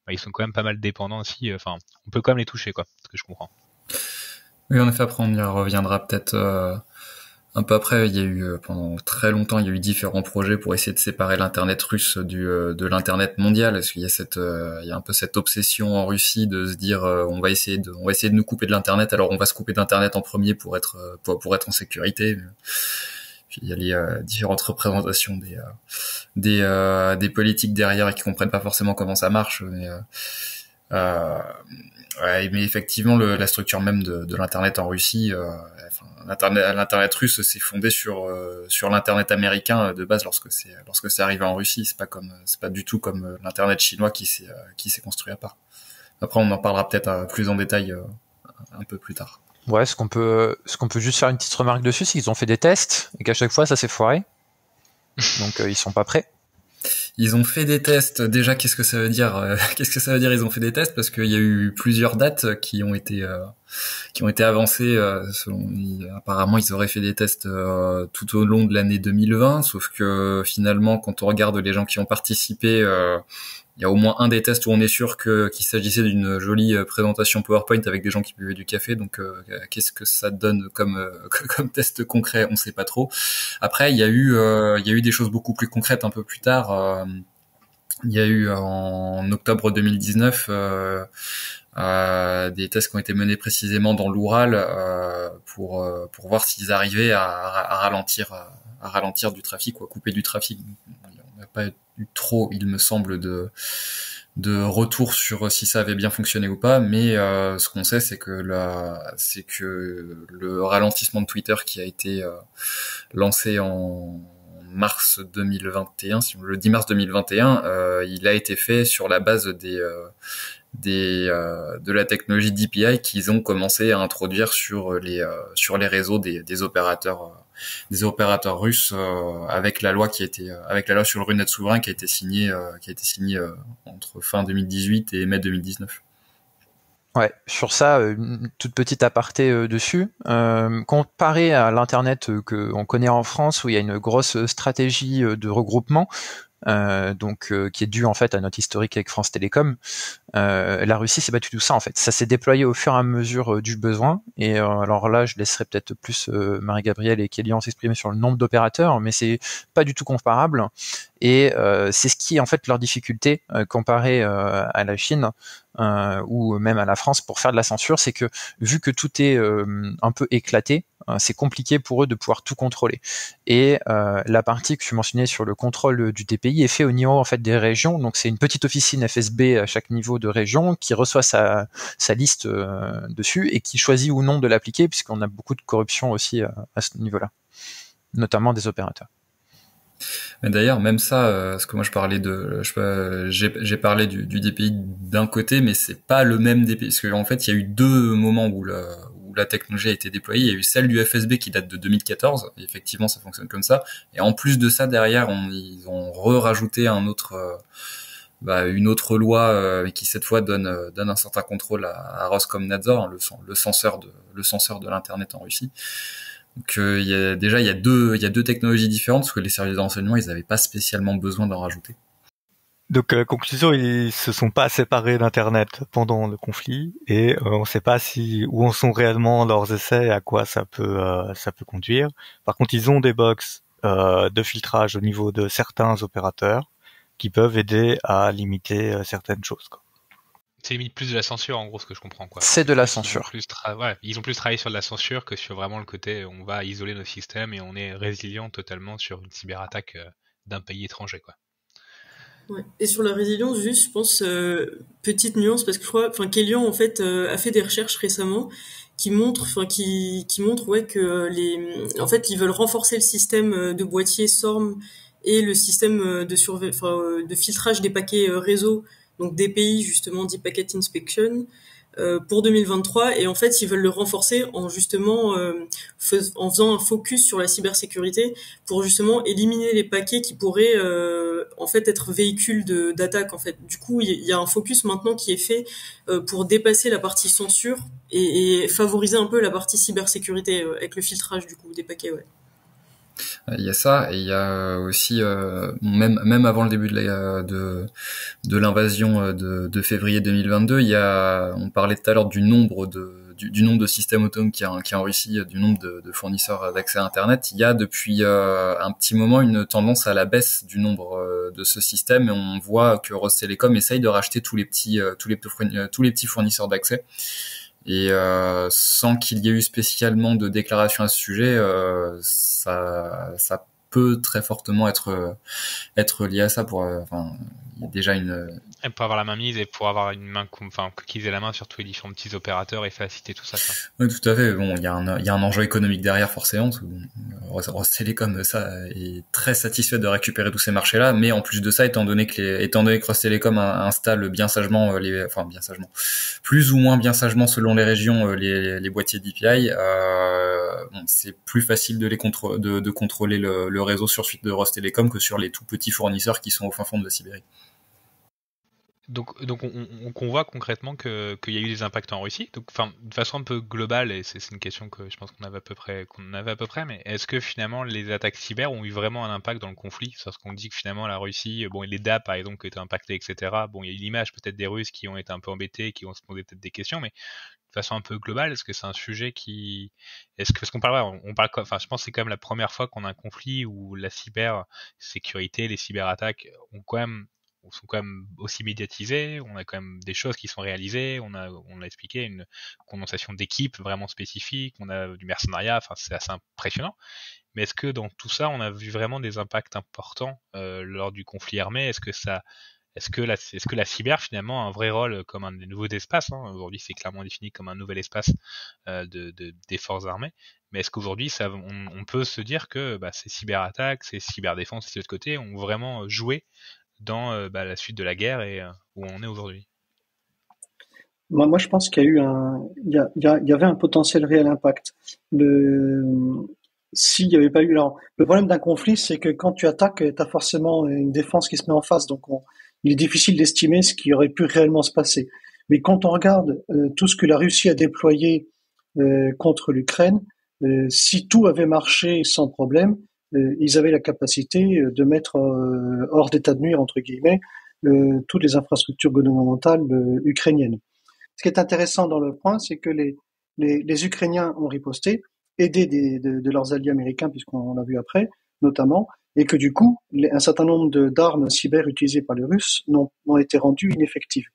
bah, ils sont quand même pas mal dépendants aussi. Enfin, on peut quand même les toucher, quoi, ce que je comprends. Oui, en effet, après on y reviendra peut-être euh, un peu après, il y a eu euh, pendant très longtemps, il y a eu différents projets pour essayer de séparer l'internet russe du euh, de l'internet mondial. Parce qu'il y a cette, euh, il y a un peu cette obsession en Russie de se dire, on va essayer de, on va essayer de nous couper de l'internet. Alors on va se couper d'internet en premier pour être pour, pour être en sécurité. Puis il y a les différentes représentations des des des politiques derrière qui comprennent pas forcément comment ça marche. Mais ouais, mais effectivement, le, la structure même de, l'internet en Russie, l'internet russe s'est fondé sur euh, sur l'internet américain euh, de base lorsque c'est lorsque c'est arrivé en Russie. C'est pas comme c'est pas du tout comme euh, l'internet chinois qui s'est qui s'est construit à part. Après on en parlera peut-être plus en détail un peu plus tard. Ouais ce qu'on peut ce qu'on peut juste faire une petite remarque dessus c'est qu'ils ont fait des tests et qu'à chaque fois ça s'est foiré. Donc ils sont pas prêts ils ont fait des tests. Déjà, qu'est-ce que ça veut dire euh, Qu'est-ce que ça veut dire Ils ont fait des tests? Parce qu'il y a eu plusieurs dates qui ont été euh, qui ont été avancées. Euh, apparemment, ils auraient fait des tests tout au long de l'année 2020. Sauf que finalement, quand on regarde les gens qui ont participé, il y a au moins un des tests où on est sûr que qu'il s'agissait d'une jolie euh, présentation PowerPoint avec des gens qui buvaient du café. Donc, euh, qu'est-ce que ça donne comme euh, comme test concret? On sait pas trop. Après, il y a eu il y a eu des choses beaucoup plus concrètes un peu plus tard. il y a eu en octobre 2019 des tests qui ont été menés précisément dans l'Oural pour pour voir s'ils arrivaient à, ralentir à ralentir du trafic ou à couper du trafic. On n'a pas trop, il me semble, de de retour sur si ça avait bien fonctionné ou pas, mais euh, ce qu'on sait, c'est que la, c'est que le ralentissement de Twitter qui a été euh, lancé en mars 2021, le 10 mars 2021, euh, il a été fait sur la base des des de la technologie DPI qu'ils ont commencé à introduire sur les sur les réseaux des, des opérateurs des opérateurs russes euh, avec la loi qui a été euh, avec la loi sur le Runet souverain qui a été signée euh, qui a été signée entre fin 2018 et mai 2019. Ouais, sur ça, une toute petite aparté dessus. comparé à l'internet que on connaît en France, où il y a une grosse stratégie de regroupement, euh, donc euh, qui est dû en fait à notre historique avec France Télécom. Euh, la Russie c'est pas du tout ça en fait. Ça s'est déployé au fur et à mesure du besoin. Et alors là, je laisserai peut-être plus Marie-Gabrielle et Kélian s'exprimer sur le nombre d'opérateurs, mais c'est pas du tout comparable. Et c'est ce qui est en fait leur difficulté comparé à la Chine ou même à la France pour faire de la censure, c'est que vu que tout est un peu éclaté, euh, c'est compliqué pour eux de pouvoir tout contrôler. Et euh, la partie que tu mentionnais sur le contrôle du TPI est fait au niveau en fait des régions. Donc c'est une petite officine FSB à chaque niveau de région qui reçoit sa, liste euh, dessus et qui choisit ou non de l'appliquer puisqu'on a beaucoup de corruption aussi à ce niveau-là, notamment des opérateurs. D'ailleurs, même ça, euh, parce que moi je parlais de, j'ai parlé du, DPI d'un côté, mais c'est pas le même DPI, parce qu'en fait, il y a eu deux moments où la, technologie a été déployée. Il y a eu celle du FSB qui date de 2014, et effectivement ça fonctionne comme ça. Et en plus de ça, derrière, ils ont re-rajouté un autre, euh, bah, une autre loi euh, qui cette fois donne, euh, donne un certain contrôle à, à Roskomnadzor, hein, le, le censeur de, le censeur de l'internet en Russie. Donc il y a, déjà il y a deux il y a deux technologies différentes parce que les services de renseignement ils n'avaient pas spécialement besoin d'en rajouter. Donc euh, conclusion, ils se sont pas séparés d'Internet pendant le conflit et euh, on ne sait pas si où en sont réellement leurs essais et à quoi ça peut euh, ça peut conduire. Par contre, ils ont des box euh, de filtrage au niveau de certains opérateurs qui peuvent aider à limiter certaines choses. Quoi. C'est limite plus de la censure en gros ce que je comprends quoi. C'est de la censure. Ils ont, plus ils ont plus travaillé sur de la censure que sur vraiment le côté on va isoler nos systèmes et on est résilient totalement sur une cyberattaque d'un pays étranger quoi. Et sur la résilience, juste, je pense, euh, petite nuance, parce que je crois, enfin, Kélian, en fait, euh, a fait des recherches récemment qui montrent, enfin, qui, qui montrent, ouais, que les, en fait, ils veulent renforcer le système euh, de boîtier SORM et le système de surveillance, de filtrage des paquets réseau, donc DPI, justement, dit Packet Inspection, euh, pour 2023 et en fait ils veulent le renforcer en justement euh, en faisant un focus sur la cybersécurité pour justement éliminer les paquets qui pourraient euh, en fait être véhicules d'attaque en fait. Du coup il y a un focus maintenant qui est fait pour dépasser la partie censure et, et, favoriser un peu la partie cybersécurité avec le filtrage du coup des paquets ouais. Il y a ça et il y a aussi euh, même même avant le début de de, l'invasion euh, de, février 2022, il y a on parlait tout à l'heure du nombre de du, nombre de systèmes autonomes qui a, en Russie, du nombre de, fournisseurs d'accès à Internet. Il y a depuis euh, un petit moment une tendance à la baisse du nombre de ce système et on voit que Rostelecom essaye de racheter tous les petits tous les petits fournisseurs d'accès et euh, sans qu'il y ait eu spécialement de déclaration à ce sujet, euh, ça, peut très fortement être être lié à ça. Pour, euh, enfin, déjà une et pour avoir la main mise et pour avoir une main, enfin, qu'ils aient la main sur tous les différents petits opérateurs et faciliter tout ça. Oui, tout à fait. Bon, il y a un, il y a un enjeu économique derrière, forcément. Ross Telecom, ça, est très satisfait de récupérer tous ces marchés-là. Mais en plus de ça, étant donné que les, étant donné que installe bien sagement euh, les, enfin, bien sagement, plus ou moins bien sagement selon les régions, euh, les, les boîtiers DPI, euh, c'est plus facile de les contrôler, de, de, contrôler le, réseau sur suite de Ross Telecom que sur les tout petits fournisseurs qui sont au fin fond de la Sibérie. Donc, donc on, on, voit concrètement qu'il y a eu des impacts en Russie. Donc, de façon un peu globale, et c'est une question que je pense qu'on avait à peu près, avait à peu près, mais est-ce que finalement les attaques cyber ont eu vraiment un impact dans le conflit? Parce qu'on dit que finalement la Russie, bon, les DAP par exemple qui étaient impactés, etc. Bon, il y a eu l'image peut-être des Russes qui ont été un peu embêtés, qui ont se posé peut-être des questions, mais de façon un peu globale, est-ce que c'est un sujet qui, est-ce que parce qu'on parle, on parle, enfin, je pense que c'est quand même la première fois qu'on a un conflit où la cybersécurité, les cyberattaques ont quand même sont quand même aussi médiatisés, on a quand même des choses qui sont réalisées, on a, on a expliqué une condensation d'équipes vraiment spécifique, on a du mercenariat, enfin c'est assez impressionnant. Mais est-ce que dans tout ça, on a vu vraiment des impacts importants euh, lors du conflit armé? Est-ce que ça, est-ce que la, est-ce que la cyber finalement a un vrai rôle comme un des nouveaux espaces hein? Aujourd'hui, c'est clairement défini comme un nouvel espace euh, de, de, des forces armées. Mais est-ce qu'aujourd'hui, ça, on, on, peut se dire que bah, ces cyberattaques, ces cyberdéfenses de l'autre côté ont vraiment joué dans euh, bah, la suite de la guerre et euh, où on est aujourd'hui moi, je pense qu'il y a eu un, il y, avait un potentiel réel impact. Le, s'il n'y avait pas eu, alors, le problème d'un conflit, c'est que quand tu attaques, tu as forcément une défense qui se met en face, donc il est difficile d'estimer ce qui aurait pu réellement se passer. Mais quand on regarde euh, tout ce que la Russie a déployé contre l'Ukraine, si tout avait marché sans problème, ils avaient la capacité euh, de mettre euh, hors d'état de nuire, entre guillemets, toutes les infrastructures gouvernementales ukrainiennes. Ce qui est intéressant dans le point, c'est que les, les, Ukrainiens ont riposté, aidés de, leurs alliés américains, puisqu'on l'a vu après, notamment, et que du coup, un certain nombre d'armes cyber utilisées par les Russes ont, ont été rendues ineffectives.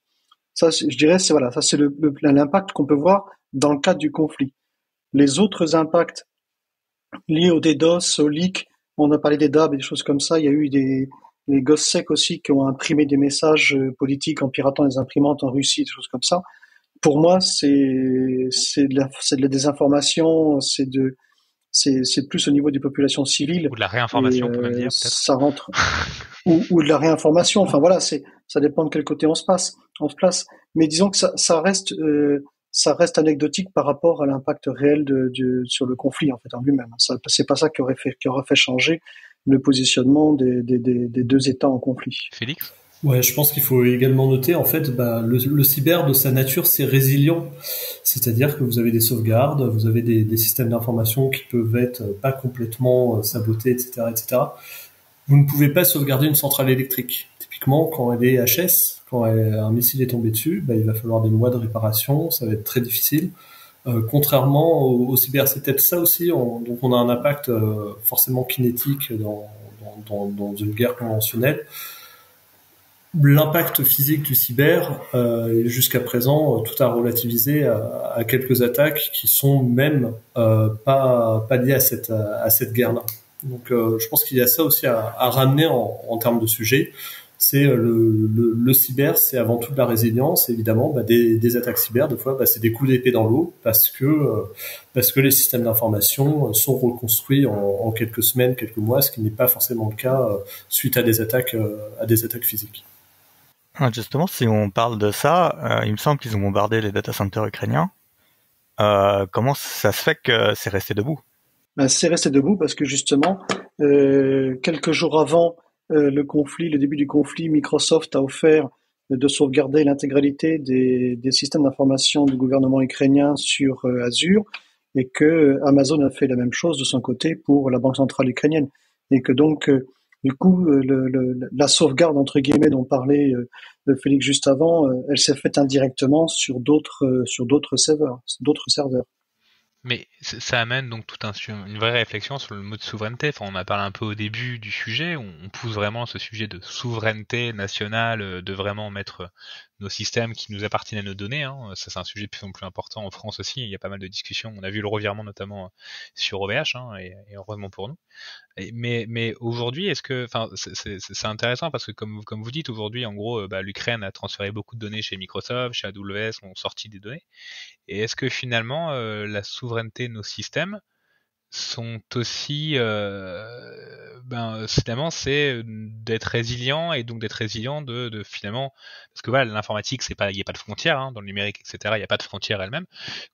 Ça, je dirais, c'est voilà, ça c'est l'impact qu'on peut voir dans le cadre du conflit. Les autres impacts liés au DDoS, au leak. On a parlé des DAB et des choses comme ça. Il y a eu des les GOSSEC aussi qui ont imprimé des messages euh, politiques en piratant les imprimantes en Russie, des choses comme ça. Pour moi, c'est c'est de de la désinformation, c'est de c'est plus au niveau des populations civiles. Ou de la réinformation, on peut même dire. Euh, ça rentre ou, ou de la réinformation. Enfin voilà, c'est ça dépend de quel côté on se passe, on se place. Mais disons que ça, ça reste euh, ça reste anecdotique par rapport à l'impact réel de, de, sur le conflit en fait en lui-même. C'est pas ça qui aurait fait qui aurait fait changer le positionnement des, des, des, des deux États en conflit. Félix? Ouais, je pense qu'il faut également noter en fait, bah, le, le, cyber de sa nature c'est résilient, c'est-à-dire que vous avez des sauvegardes, vous avez des, des systèmes d'information qui peuvent être pas complètement euh, sabotés, etc., etc. Vous ne pouvez pas sauvegarder une centrale électrique. Typiquement, quand elle est HS, quand un missile est tombé dessus, bah, il va falloir des mois de réparation, ça va être très difficile. Euh, contrairement au, cyber, c'est peut-être ça aussi. On, donc on a un impact euh, forcément kinétique dans, une guerre conventionnelle. L'impact physique du cyber, euh, jusqu'à présent, tout a relativisé à, à, quelques attaques qui sont même euh, pas, liées à cette, à guerre-là. Donc euh, je pense qu'il y a ça aussi à, à ramener en, en termes de sujet c'est euh, le, le, le, cyber, c'est avant tout de la résilience. Évidemment, bah, des, des, attaques cyber, des fois, bah, c'est des coups d'épée dans l'eau parce que euh, parce que les systèmes d'information sont reconstruits en, en, quelques semaines, quelques mois, ce qui n'est pas forcément le cas euh, suite à des attaques à des attaques physiques. Ah, justement, si on parle de ça, euh, il me semble qu'ils ont bombardé les data centers ukrainiens. Euh, comment ça se fait que c'est resté debout? Ben, C'est resté debout parce que justement, euh, quelques jours avant euh, le conflit, le début du conflit, Microsoft a offert de sauvegarder l'intégralité des, systèmes d'information du gouvernement ukrainien sur euh, Azure et que Amazon a fait la même chose de son côté pour la Banque centrale ukrainienne et que donc du coup, euh, le, la sauvegarde entre guillemets dont parlait euh, Félix juste avant, euh, elle s'est faite indirectement sur d'autres sur d'autres serveurs, d'autres serveurs. Mais ça amène donc toute un, une vraie réflexion sur le mot de souveraineté. Enfin, on a parlé un peu au début du sujet. On, on pousse vraiment ce sujet de souveraineté nationale, de vraiment mettre nos systèmes qui nous appartiennent à nos données. Hein. Ça, c'est un sujet de plus en plus important en France aussi. Il y a pas mal de discussions. On a vu le revirement notamment sur OVH, hein, et, heureusement pour nous. Mais, mais aujourd'hui, est-ce que, enfin, c'est intéressant parce que comme, comme vous dites, aujourd'hui, en gros, bah, l'Ukraine a transféré beaucoup de données chez Microsoft, chez AWS, ont sorti des données. Et est-ce que finalement, euh, la souveraineté de nos systèmes sont aussi, euh, ben finalement, c'est d'être résilient et donc d'être résilient de, de, finalement, parce que voilà, l'informatique, c'est pas, il n'y a pas de frontières hein, dans le numérique, etc. Il n'y a pas de frontières elle-même.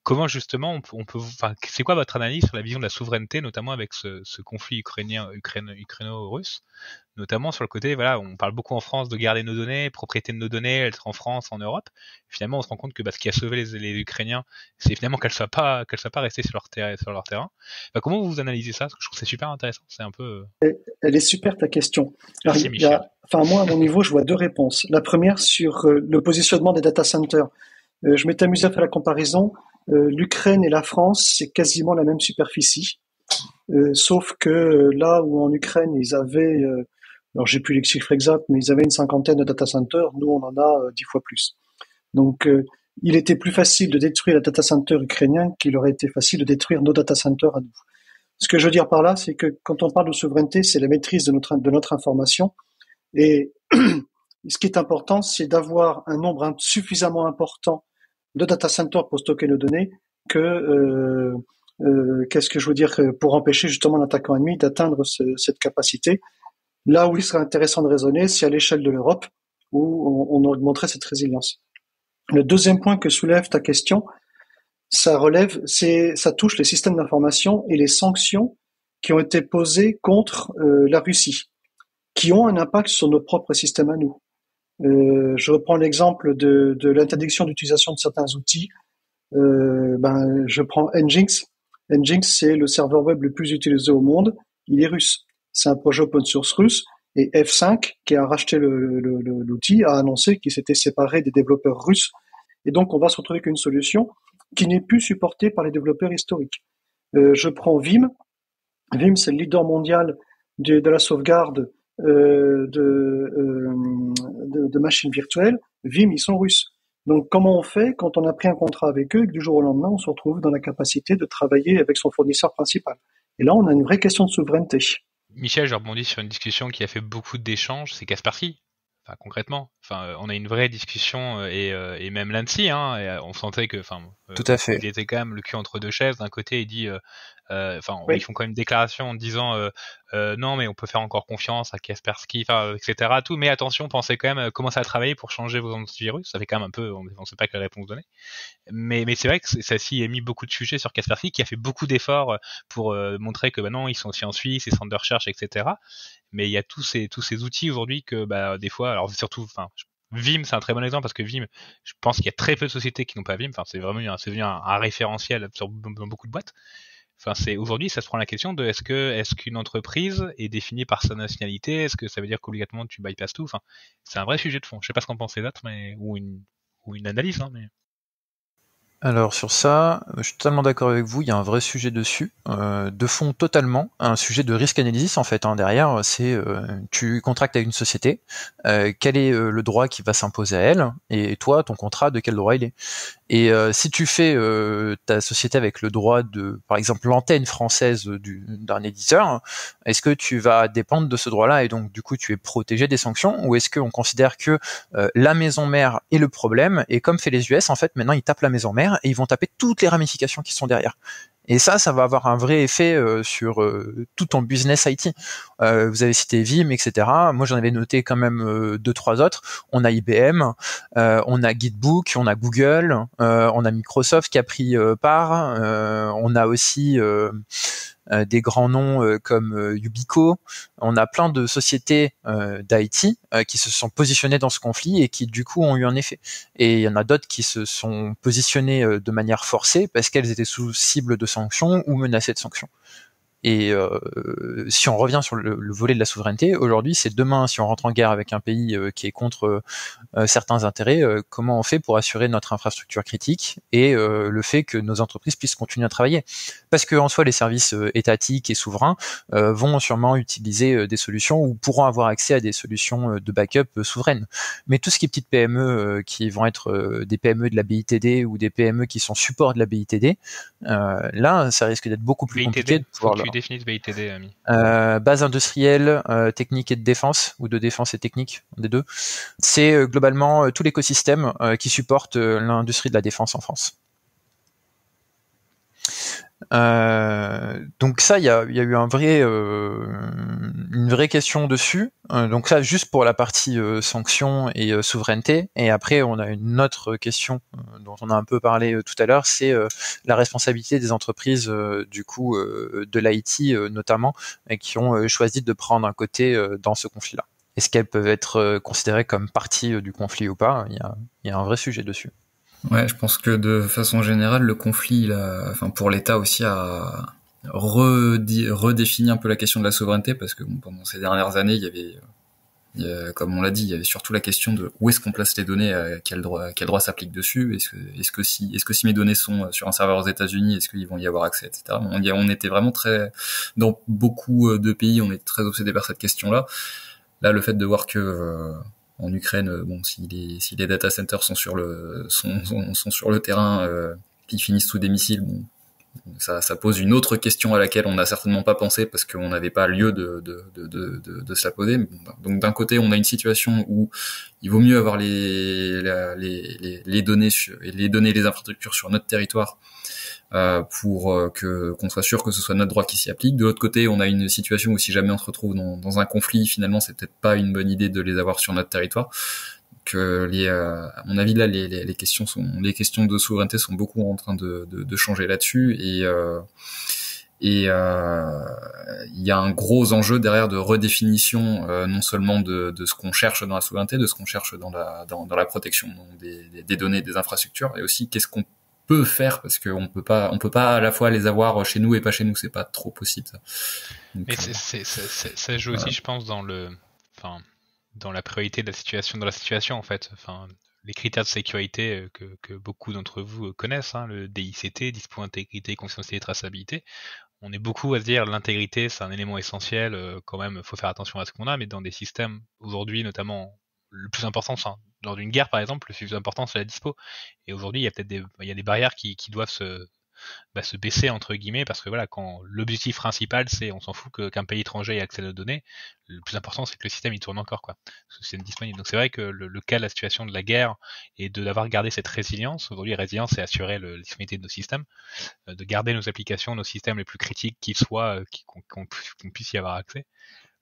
Comment justement on on peut enfin, c'est quoi votre analyse sur la vision de la souveraineté, notamment avec ce, ce conflit ukrainien, ukraino-russe? Notamment sur le côté, voilà, on parle beaucoup en France de garder nos données, propriété de nos données, être en France, en Europe. Finalement, on se rend compte que bah, ce qui a sauvé les, les Ukrainiens, c'est finalement qu'elles soient pas, qu'elles soient pas restées sur leur, terrain, sur leur terrain. Bah, comment vous analysez ça? Parce que je trouve que c'est super intéressant. C'est un peu. Euh, elle est super ta question. Merci, Michel. enfin, moi, à mon niveau, je vois deux réponses. La première sur euh, le positionnement des data centers. Euh, je m'étais amusé à faire la comparaison. Euh, L'Ukraine et la France, c'est quasiment la même superficie. Euh, sauf que là où en Ukraine ils avaient alors j'ai plus les chiffres exacts, mais ils avaient une cinquantaine de data centers. Nous, on en a euh, dix fois plus. Donc, euh, il était plus facile de détruire les data centers ukrainiens qu'il aurait été facile de détruire nos data centers à nous. Ce que je veux dire par là, c'est que quand on parle de souveraineté, c'est la maîtrise de notre, de notre information. Et ce qui est important, c'est d'avoir un nombre suffisamment important de data centers pour stocker nos données que euh, euh, qu'est-ce que je veux dire pour empêcher justement l'attaquant ennemi d'atteindre ce, cette capacité Là où il serait intéressant de raisonner, c'est à l'échelle de l'Europe, où on, augmenterait cette résilience. Le deuxième point que soulève ta question, ça relève, c'est, ça touche les systèmes d'information et les sanctions qui ont été posées contre euh, la Russie, qui ont un impact sur nos propres systèmes à nous. Euh, je reprends l'exemple de, l'interdiction d'utilisation de certains outils. Euh, ben, je prends Nginx. Nginx, c'est le serveur web le plus utilisé au monde. Il est russe. C'est un projet open source russe et F5, qui a racheté l'outil, a annoncé qu'il s'était séparé des développeurs russes. Et donc, on va se retrouver avec une solution qui n'est plus supportée par les développeurs historiques. Euh, je prends Vim. Vim, c'est le leader mondial de, la sauvegarde euh, euh, de, de, machines virtuelles. Vim, ils sont russes. Donc, comment on fait quand on a pris un contrat avec eux et que du jour au lendemain, on se retrouve dans la capacité de travailler avec son fournisseur principal? Et là, on a une vraie question de souveraineté. Michel, je rebondis sur une discussion qui a fait beaucoup d'échanges, c'est Kaspersky. Enfin, concrètement, enfin, on a une vraie discussion euh, et, euh, et même Lancy, hein, et on sentait que, enfin, tout à fait. Il était quand même le cul entre deux chaises. D'un côté, il dit, euh, euh, enfin, ils font quand même une déclaration en disant euh, euh, non, mais on peut faire encore confiance à Kaspersky, etc. Tout, mais attention, pensez quand même commencer à travailler pour changer vos antivirus. Ça fait quand même un peu, on ne sait pas quelle réponse donner. Mais, mais c'est vrai que ça s'y a mis beaucoup de sujets sur Kaspersky, qui a fait beaucoup d'efforts pour montrer que bah non, ils sont aussi en Suisse, ils sont de recherche, etc. Mais il y a tous ces tous ces outils aujourd'hui que bah des fois, alors surtout, enfin, Vim, c'est un très bon exemple parce que Vim, je pense qu'il y a très peu de sociétés qui n'ont pas Vim. Enfin, c'est vraiment c'est devenu un, référentiel sur dans beaucoup de boîtes. Enfin, c'est aujourd'hui, ça se prend la question de est-ce que est-ce qu'une entreprise est définie par sa nationalité? Est-ce que ça veut dire qu'obligatoirement tu bypasses tout? Enfin, c'est un vrai sujet de fond. Je sais pas ce qu'en pensent les autres, mais ou une ou une analyse, hein, mais. Alors sur ça, je suis totalement d'accord avec vous, il y a un vrai sujet dessus, euh, de fond totalement, un sujet de risque analysis en fait. Hein, derrière, c'est euh, tu contractes avec une société, euh, quel est le droit qui va s'imposer à elle, et toi, ton contrat, de quel droit il est. Et si tu fais ta société avec le droit de, par exemple, l'antenne française du, d'un éditeur, est-ce que tu vas dépendre de ce droit-là et donc du coup tu es protégé des sanctions ou est-ce qu'on considère que la maison mère est le problème et comme fait les US en fait maintenant ils tapent la maison mère et ils vont taper toutes les ramifications qui sont derrière. Et ça, ça va avoir un vrai effet euh, sur euh, tout ton business IT. Euh, vous avez cité Vim, etc. Moi, j'en avais noté quand même deux, trois autres. On a IBM, on a Gitbook, on a Google, on a Microsoft qui a pris part. on a aussi euh, des grands noms euh, comme euh, Yubico. On a plein de sociétés d'IT qui se sont positionnées dans ce conflit et qui du coup ont eu un effet. Et il y en a d'autres qui se sont positionnées de manière forcée parce qu'elles étaient sous cible de sanctions ou menacées de sanctions. Et euh, si on revient sur le, volet de la souveraineté, aujourd'hui, c'est demain, si on rentre en guerre avec un pays euh, qui est contre euh, certains intérêts, comment on fait pour assurer notre infrastructure critique et le fait que nos entreprises puissent continuer à travailler? Parce que en soi, les services étatiques et souverains vont sûrement utiliser des solutions ou pourront avoir accès à des solutions de backup souveraines. Mais tout ce qui est petites PME qui vont être des PME de la BITD ou des PME qui sont support de la BITD, là, ça risque d'être beaucoup plus compliqué de pouvoir définisse BITD, ami euh, Base industrielle, euh, technique et de défense, ou de défense et technique, des deux. C'est euh, globalement tout l'écosystème qui supporte l'industrie de la défense en France. Euh, donc ça, il y a, y a, eu un vrai, euh, une vraie question dessus. Euh, donc ça, juste pour la partie sanctions et souveraineté. Et après, on a une autre question dont on a un peu parlé tout à l'heure, c'est la responsabilité des entreprises, du coup, de l'IT notamment, et qui ont choisi de prendre un côté dans ce conflit-là. Est-ce qu'elles peuvent être considérées comme partie du conflit ou pas? Il y a, y a un vrai sujet dessus. Ouais, je pense que de façon générale, le conflit, enfin pour l'État aussi, a redéfini un peu la question de la souveraineté parce que pendant ces dernières années, il y avait, comme on l'a dit, il y avait surtout la question de où est-ce qu'on place les données, à quel droit, quel droit s'applique dessus, est-ce que, si, mes données sont sur un serveur aux États-Unis, est-ce qu'ils vont y avoir accès, etc. On, on était vraiment très, dans beaucoup de pays, on est très obsédé par cette question-là. Là, le fait de voir que euh, en Ukraine, euh, bon, si les, les data centers sont sur le, sont, sont, sur le terrain, euh, qui finissent sous des missiles, bon, ça, pose une autre question à laquelle on n'a certainement pas pensé parce qu'on n'avait pas lieu de, de, de, de, de se la poser. Donc d'un côté, on a une situation où il vaut mieux avoir les, les, les, données et les données, les infrastructures sur notre territoire pour euh, que qu'on soit sûr que ce soit notre droit qui s'y applique. De l'autre côté, on a une situation où si jamais on se retrouve dans, dans un conflit, finalement, c'est peut-être pas une bonne idée de les avoir sur notre territoire. Que les, euh, à mon avis, là, les, les, les, questions sont, les questions de souveraineté sont beaucoup en train de, de, de changer là-dessus et et il y a un gros enjeu derrière de redéfinition non seulement de, de ce qu'on cherche dans la souveraineté, de ce qu'on cherche dans la, dans, dans la protection des, des, données, des infrastructures, et aussi qu'est-ce qu'on peut faire parce qu'on peut pas on peut pas à la fois les avoir chez nous et pas chez nous. C'est pas trop possible ça. mais c'est, ça joue aussi je pense dans le enfin dans la priorité de la situation dans la situation en fait. Enfin les critères de sécurité euh, que, que beaucoup d'entre vous euh, connaissent hein, le DICT dispo intégrité confidentialité et traçabilité. On est beaucoup à se dire l'intégrité c'est un élément essentiel euh, quand même faut faire attention à ce qu'on a mais dans des systèmes aujourd'hui notamment le plus important, enfin, lors d'une guerre par exemple, le plus important c'est la dispo. Et aujourd'hui, il y a peut-être des, il y a des barrières qui, qui doivent se, bah, se baisser entre guillemets parce que voilà, quand l'objectif principal c'est, on s'en fout que, qu'un pays étranger ait accès aux données, le plus important c'est que le système il tourne encore quoi, c'est disponible. Donc c'est vrai que le, le, cas la situation de la guerre et de d'avoir gardé cette résilience, aujourd'hui résilience c'est assurer le, la de nos systèmes, euh, de garder nos applications, nos systèmes les plus critiques qu'ils soient, euh, qu'on, qu'on puisse y avoir accès.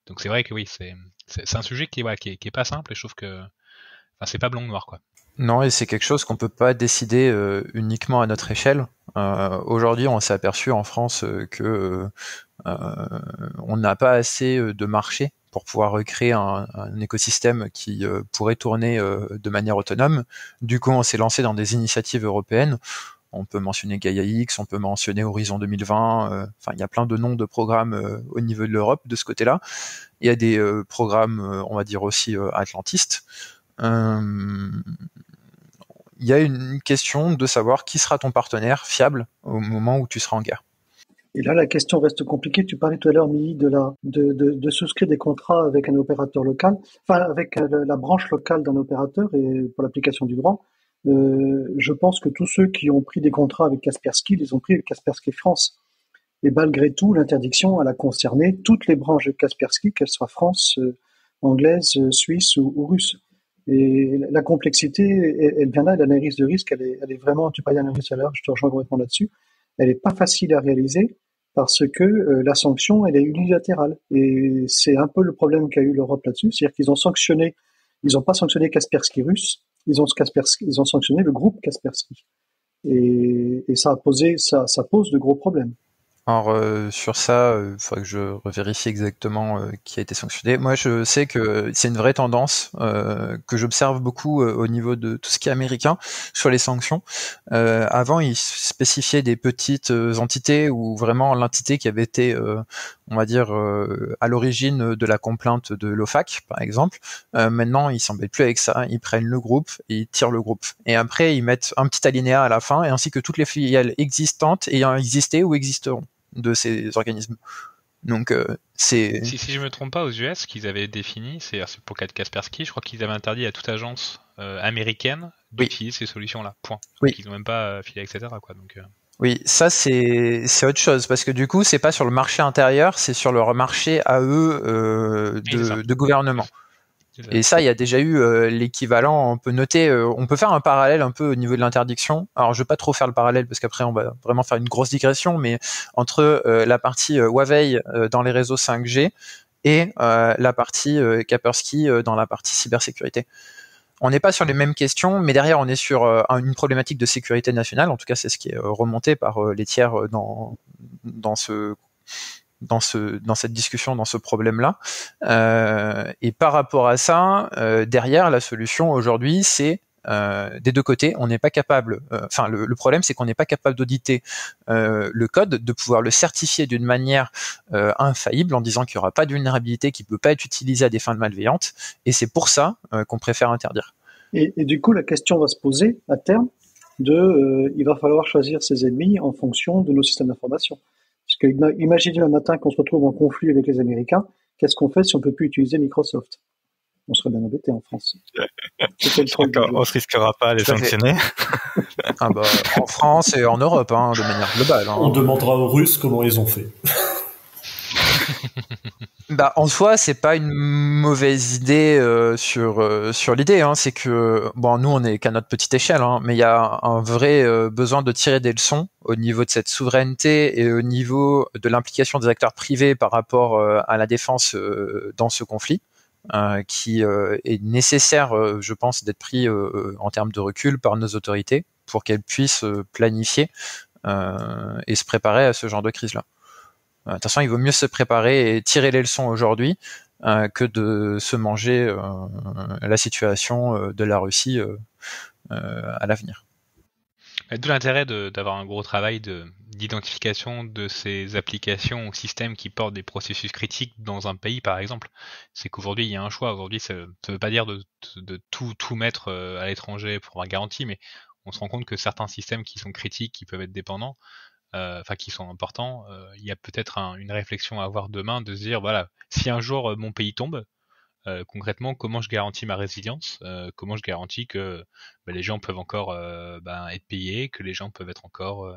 Donc c'est vrai que oui, c'est un sujet qui, qui, est, pas simple et je trouve que enfin, c'est pas blanc noir quoi. Non, et c'est quelque chose qu'on peut pas décider euh, uniquement à notre échelle. Euh, Aujourd'hui, on s'est aperçu en France euh, que euh, on n'a pas assez de marché pour pouvoir recréer un écosystème qui pourrait tourner de manière autonome. Du coup, on s'est lancé dans des initiatives européennes on peut mentionner Gaia X, on peut mentionner Horizon 2020. Euh, il y a plein de noms de programmes euh, au niveau de l'Europe de ce côté-là. Il y a des euh, programmes, on va dire aussi atlantistes. il y a une question de savoir qui sera ton partenaire fiable au moment où tu seras en guerre. Et là, la question reste compliquée. Tu parlais tout à l'heure, de, de, souscrire des contrats avec un opérateur local, enfin avec la branche locale d'un opérateur et pour l'application du droit. Euh, je pense que tous ceux qui ont pris des contrats avec Kaspersky, les ont pris avec Kaspersky France. Et malgré tout, l'interdiction, elle a concerné toutes les branches de Kaspersky, qu'elles soient France, euh, anglaise, euh, suisse ou, russe. Et la complexité, elle, vient là, l'analyse de risque, elle est, elle vraiment, tu parlais d'analyse à l'heure, je te rejoins complètement là-dessus, elle n'est pas facile à réaliser parce que la sanction, elle est unilatérale. Et c'est un peu le problème qu'a eu l'Europe là-dessus, c'est-à-dire qu'ils ont sanctionné, ils n'ont pas sanctionné Kaspersky russe, ils ont, ils ont sanctionné le groupe Kaspersky. Et, ça a posé, ça pose de gros problèmes. Alors euh, sur ça, il euh, faudrait que je revérifie exactement euh, qui a été sanctionné. Moi, je sais que c'est une vraie tendance que j'observe beaucoup au niveau de tout ce qui est américain sur les sanctions. avant, ils spécifiaient des petites entités ou vraiment l'entité qui avait été, on va dire, à l'origine de la complainte de l'OFAC, par exemple. maintenant, ils s'embêtent plus avec ça. Ils prennent le groupe et ils tirent le groupe. Et après, ils mettent un petit alinéa à la fin, et ainsi que toutes les filiales existantes ayant existé ou existeront de ces organismes. Donc euh, c'est. Si, si je me trompe pas, aux US, qu'ils avaient défini, c'est pour Kaspersky, je crois qu'ils avaient interdit à toute agence euh, américaine d'utiliser ces solutions-là. Point. Oui. ils n'ont même pas euh, filé, etc. Quoi. Donc. Oui, ça c'est c'est autre chose parce que du coup c'est pas sur le marché intérieur, c'est sur leur marché à eux de, de gouvernement. Et ça, il y a déjà eu euh, l'équivalent. On peut noter, euh, on peut faire un parallèle un peu au niveau de l'interdiction. Alors, je vais pas trop faire le parallèle parce qu'après, on va vraiment faire une grosse digression, mais entre euh, la partie Huawei dans les réseaux 5G et la partie Kaspersky dans la partie cybersécurité. On n'est pas sur les mêmes questions, mais derrière, on est sur une problématique de sécurité nationale. En tout cas, c'est ce qui est remonté par les tiers dans dans ce dans ce dans cette discussion, dans ce problème-là. Euh, et par rapport à ça, euh, derrière la solution aujourd'hui, c'est euh, des deux côtés, on n'est pas capable. Euh, enfin, le, le, problème, c'est qu'on n'est pas capable d'auditer euh, le code, de pouvoir le certifier d'une manière euh, infaillible en disant qu'il n'y aura pas de vulnérabilité qui peut pas être utilisée à des fins de malveillantes. Et c'est pour ça qu'on préfère interdire. Et, et, du coup, la question va se poser à terme de, il va falloir choisir ses ennemis en fonction de nos systèmes d'information. Parce que imaginez un matin qu'on se retrouve en conflit avec les Américains, qu'est-ce qu'on fait si on peut plus utiliser Microsoft? On serait bien embêté en France. on se risquera pas à les sanctionner? ah bah, en France et en Europe, hein, de manière globale. Hein. On demandera aux Russes comment ils ont fait. Bah, en soi, c'est pas une mauvaise idée euh, sur euh, sur l'idée. Hein. C'est que bon, nous, on est qu'à notre petite échelle, hein, mais il y a un vrai euh, besoin de tirer des leçons au niveau de cette souveraineté et au niveau de l'implication des acteurs privés par rapport à la défense dans ce conflit, qui est nécessaire, je pense, d'être pris en termes de recul par nos autorités pour qu'elles puissent planifier et se préparer à ce genre de crise-là. De toute façon, il vaut mieux se préparer et tirer les leçons aujourd'hui euh, que de se manger euh, la situation euh, de la Russie à l'avenir. D'où l'intérêt d'avoir un gros travail d'identification de, ces applications ou systèmes qui portent des processus critiques dans un pays, par exemple. C'est qu'aujourd'hui, il y a un choix. Aujourd'hui, ça ne veut pas dire de, tout, tout mettre à l'étranger pour avoir garantie, mais on se rend compte que certains systèmes qui sont critiques, qui peuvent être dépendants, euh, enfin qui sont importants, euh, il y a peut-être une réflexion à avoir demain de se dire voilà, si un jour euh, mon pays tombe, concrètement, comment je garantis ma résilience Comment je garantis que bah, les gens peuvent encore ben, être payés, que les gens peuvent encore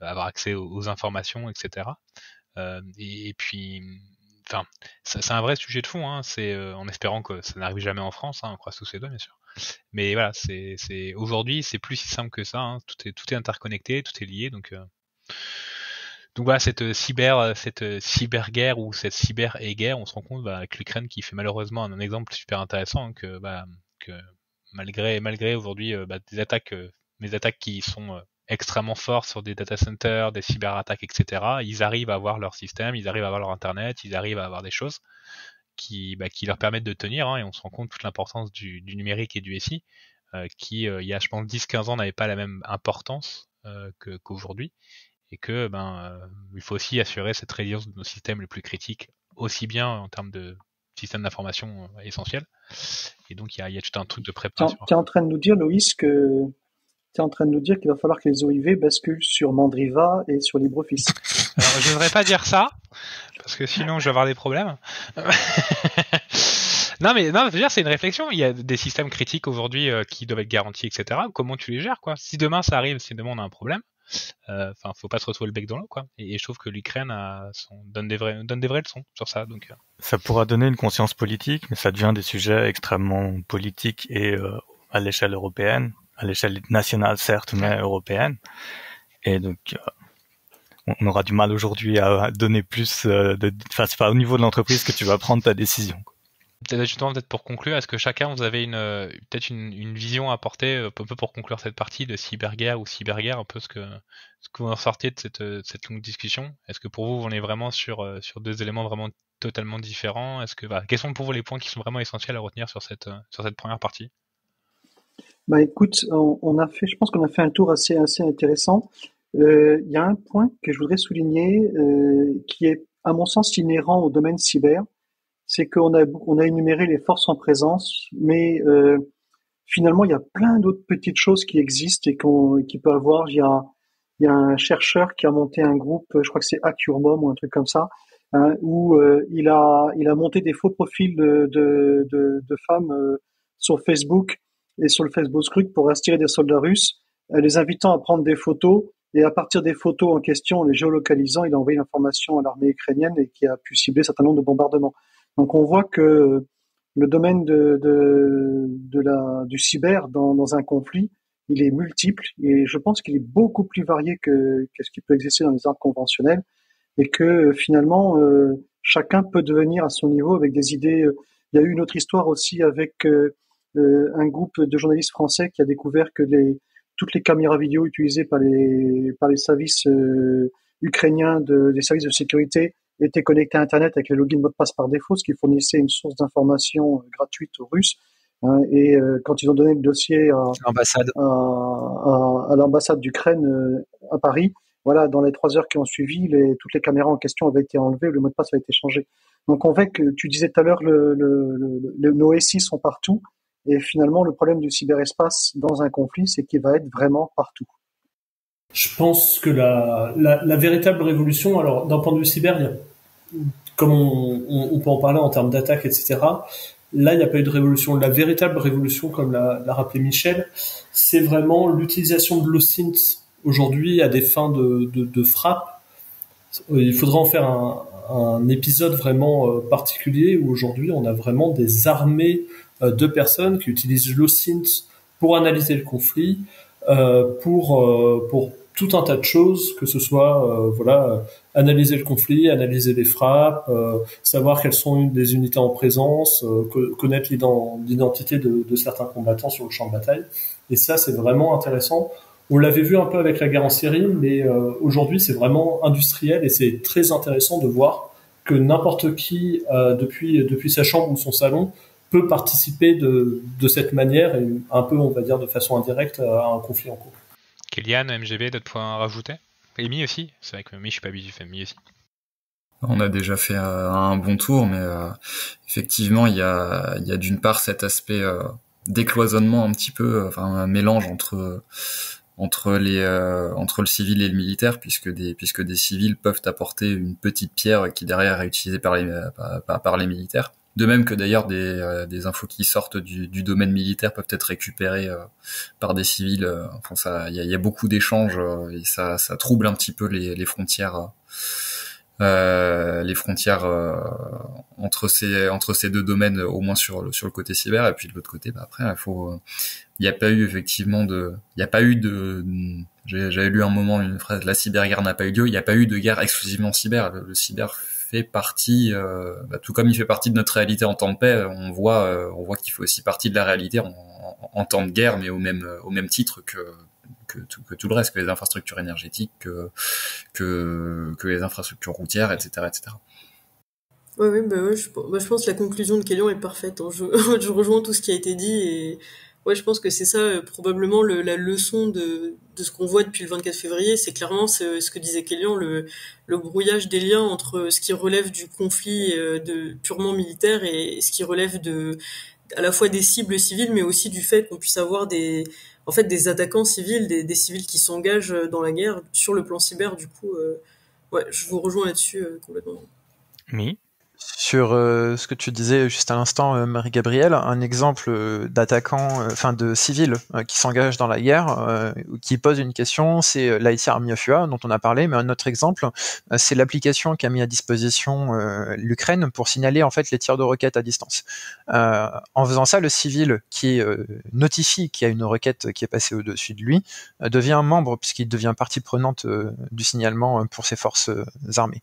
avoir accès aux, informations, etc. Et, puis, enfin, c'est un vrai sujet de fond. Hein, c'est en espérant que ça n'arrive jamais en France. Hein, on croise tous ces doigts, bien sûr. Mais voilà, c'est aujourd'hui, c'est plus si simple que ça. Hein, tout est tout est interconnecté, tout est lié, donc donc voilà, cette euh, cyber, euh, cette euh, cyberguerre ou cette cyber et guerre, on se rend compte bah, avec l'Ukraine qui fait malheureusement un, exemple super intéressant hein, que, bah, que malgré malgré aujourd'hui bah, des attaques, des attaques qui sont extrêmement fortes sur des data centers, des cyberattaques, etc. Ils arrivent à avoir leur système, ils arrivent à avoir leur internet, ils arrivent à avoir des choses qui, bah, qui leur permettent de tenir. Hein, et on se rend compte toute l'importance du, numérique et du SI, qui il y a je pense 10-15 ans n'avait pas la même importance qu'aujourd'hui et que ben euh, il faut aussi assurer cette résilience de nos systèmes les plus critiques, aussi bien en termes de systèmes d'information euh, essentiels. Et donc il y a, y a, tout un truc de préparation. Tu es en train de nous dire, Loïs, que tu es en train de nous dire qu'il va falloir que les OIV basculent sur Mandriva et sur LibreOffice. Alors, je ne voudrais pas dire ça, parce que sinon je vais avoir des problèmes. non mais non, dire c'est une réflexion. Il y a des systèmes critiques aujourd'hui euh, qui doivent être garantis, etc. Comment tu les gères quoi? Si demain ça arrive, si demain on a un problème, enfin, faut pas se retrouver le bec dans l'eau, quoi. Et, je trouve que l'Ukraine donne des vrais, donne des vraies leçons sur ça. Donc, euh. ça pourra donner une conscience politique, mais ça devient des sujets extrêmement politiques et euh, à l'échelle européenne, à l'échelle nationale certes, mais européenne. Et donc, on aura du mal aujourd'hui à donner plus de. Enfin, c'est pas au niveau de l'entreprise que tu vas prendre ta décision. Peut-être justement, peut-être pour conclure, est-ce que chacun vous avez une peut-être une, vision à apporter un peu pour conclure cette partie de cyberguerre ou cyberguerre, un peu ce que ce que vous en sortez de cette, cette longue discussion? Est-ce que pour vous, on est vraiment sur sur deux éléments vraiment totalement différents? Est-ce que voilà, quels sont pour vous les points qui sont vraiment essentiels à retenir sur cette sur cette première partie? Bah écoute, on, a fait, je pense qu'on a fait un tour assez assez intéressant. Euh, il y a un point que je voudrais souligner euh, qui est, à mon sens, inhérent au domaine cyber, c'est qu'on a on a énuméré les forces en présence, mais euh, finalement il y a plein d'autres petites choses qui existent et qu'on qui peut avoir. Il y a il y a un chercheur qui a monté un groupe, je crois que c'est Accurmom ou un truc comme ça, hein, où euh, il a il a monté des faux profils de de, de, femmes euh, sur Facebook et sur le Facebook Group pour attirer des soldats russes, euh, les invitant à prendre des photos. Et à partir des photos en question, les géolocalisant, il a envoyé l'information à l'armée ukrainienne et qui a pu cibler un certain nombre de bombardements. Donc on voit que le domaine de, de, la, du cyber dans, dans, un conflit, il est multiple et je pense qu'il est beaucoup plus varié que, que, ce qui peut exister dans les armes conventionnelles et que finalement euh, chacun peut devenir à son niveau avec des idées. Euh, il y a eu une autre histoire aussi avec euh, un groupe de journalistes français qui a découvert que les, toutes les caméras vidéo utilisées par les, par les services ukrainiens de, des services de sécurité étaient connectées à Internet avec les logins mot de passe par défaut, ce qui fournissait une source d'information gratuite aux Russes. Hein, et euh, quand ils ont donné le dossier à l'ambassade à, à, à l'ambassade d'Ukraine à Paris, voilà, dans les trois heures qui ont suivi, les, toutes les caméras en question avaient été enlevées, le mot de passe a été changé. Donc on voit que tu disais tout à l'heure, le, le, le, nos SI sont partout. Et finalement, le problème du cyberespace dans un conflit, c'est qu'il va être vraiment partout. Je pense que la, la, la véritable révolution, alors d'un point de vue cyber, il y a, comme on, on, on, peut en parler en termes d'attaque, etc., là, il n'y a pas eu de révolution. La véritable révolution, comme l'a, rappelé Michel, c'est vraiment l'utilisation de l'OSINT aujourd'hui à des fins de, de, de frappe. Il faudra en faire un, un épisode vraiment euh, particulier où aujourd'hui on a vraiment des armées euh, de personnes qui utilisent l'OSINT pour analyser le conflit, euh, pour pour tout un tas de choses, que ce soit voilà analyser le conflit, analyser les frappes, savoir quelles sont des unités en présence, connaître l'identité de, de, certains combattants sur le champ de bataille. Et ça, c'est vraiment intéressant. On l'avait vu un peu avec la guerre en Syrie, mais aujourd'hui, c'est vraiment industriel et c'est très intéressant de voir que n'importe qui, depuis depuis sa chambre ou son salon, peut participer de, de cette manière et un peu, on va dire, de façon indirecte à un conflit en cours. Kélian, MGB, d'autres points à rajouter? Amy aussi C'est vrai que Amy, je suis pas habitué, Amy aussi. On a déjà fait euh, un bon tour, mais euh, effectivement, il y a, il y a d'une part cet aspect euh, décloisonnement un petit peu, enfin un mélange entre entre les entre le civil et le militaire, puisque des puisque des civils peuvent apporter une petite pierre qui derrière est utilisée par les par, par les militaires. De même que d'ailleurs des, euh, infos qui sortent du, domaine militaire peuvent être récupérées euh, par des civils. Euh, enfin, ça, il y a, beaucoup d'échanges et ça, trouble un petit peu les, frontières. les frontières entre ces deux domaines au moins sur le côté cyber et puis de l'autre côté bah après il faut il n'y a pas eu effectivement de il n'y a pas eu de j'avais lu un moment une phrase la cyberguerre n'a pas eu lieu il n'y a pas eu de guerre exclusivement cyber le cyber fait partie, euh, bah, tout comme il fait partie de notre réalité en temps de paix, on voit, euh, on voit qu'il fait aussi partie de la réalité en, temps de guerre, mais au même, au même titre que, que tout, le reste, que les infrastructures énergétiques, que, que, que les infrastructures routières, etc., etc. Ouais, ouais, bah ouais, je, bah, je pense que la conclusion de Kélian est parfaite. Hein. Je, je rejoins tout ce qui a été dit et ouais, je pense que c'est ça euh, probablement le, la leçon de, de ce qu'on voit depuis le 24 février. C'est clairement ce, que disait Kélian, le, le brouillage des liens entre ce qui relève du conflit euh, purement militaire et ce qui relève de à la fois des cibles civiles, mais aussi du fait qu'on puisse avoir des en fait des attaquants civils, des, civils qui s'engagent dans la guerre sur le plan cyber. Du coup, euh, ouais, je vous rejoins là-dessus euh, complètement. Oui. Sur euh, ce que tu disais juste à l'instant, euh, Marie-Gabrielle, un exemple euh, d'attaquant, enfin de civil qui s'engage dans la guerre, qui pose une question, c'est l'IT Army of dont on a parlé, mais un autre exemple, c'est l'application qu'a mis à disposition l'Ukraine pour signaler en fait les tirs de roquettes à distance. en faisant ça, le civil qui notifie qu'il y a une requête qui est passée au-dessus de lui devient membre puisqu'il devient partie prenante du signalement pour ses forces armées.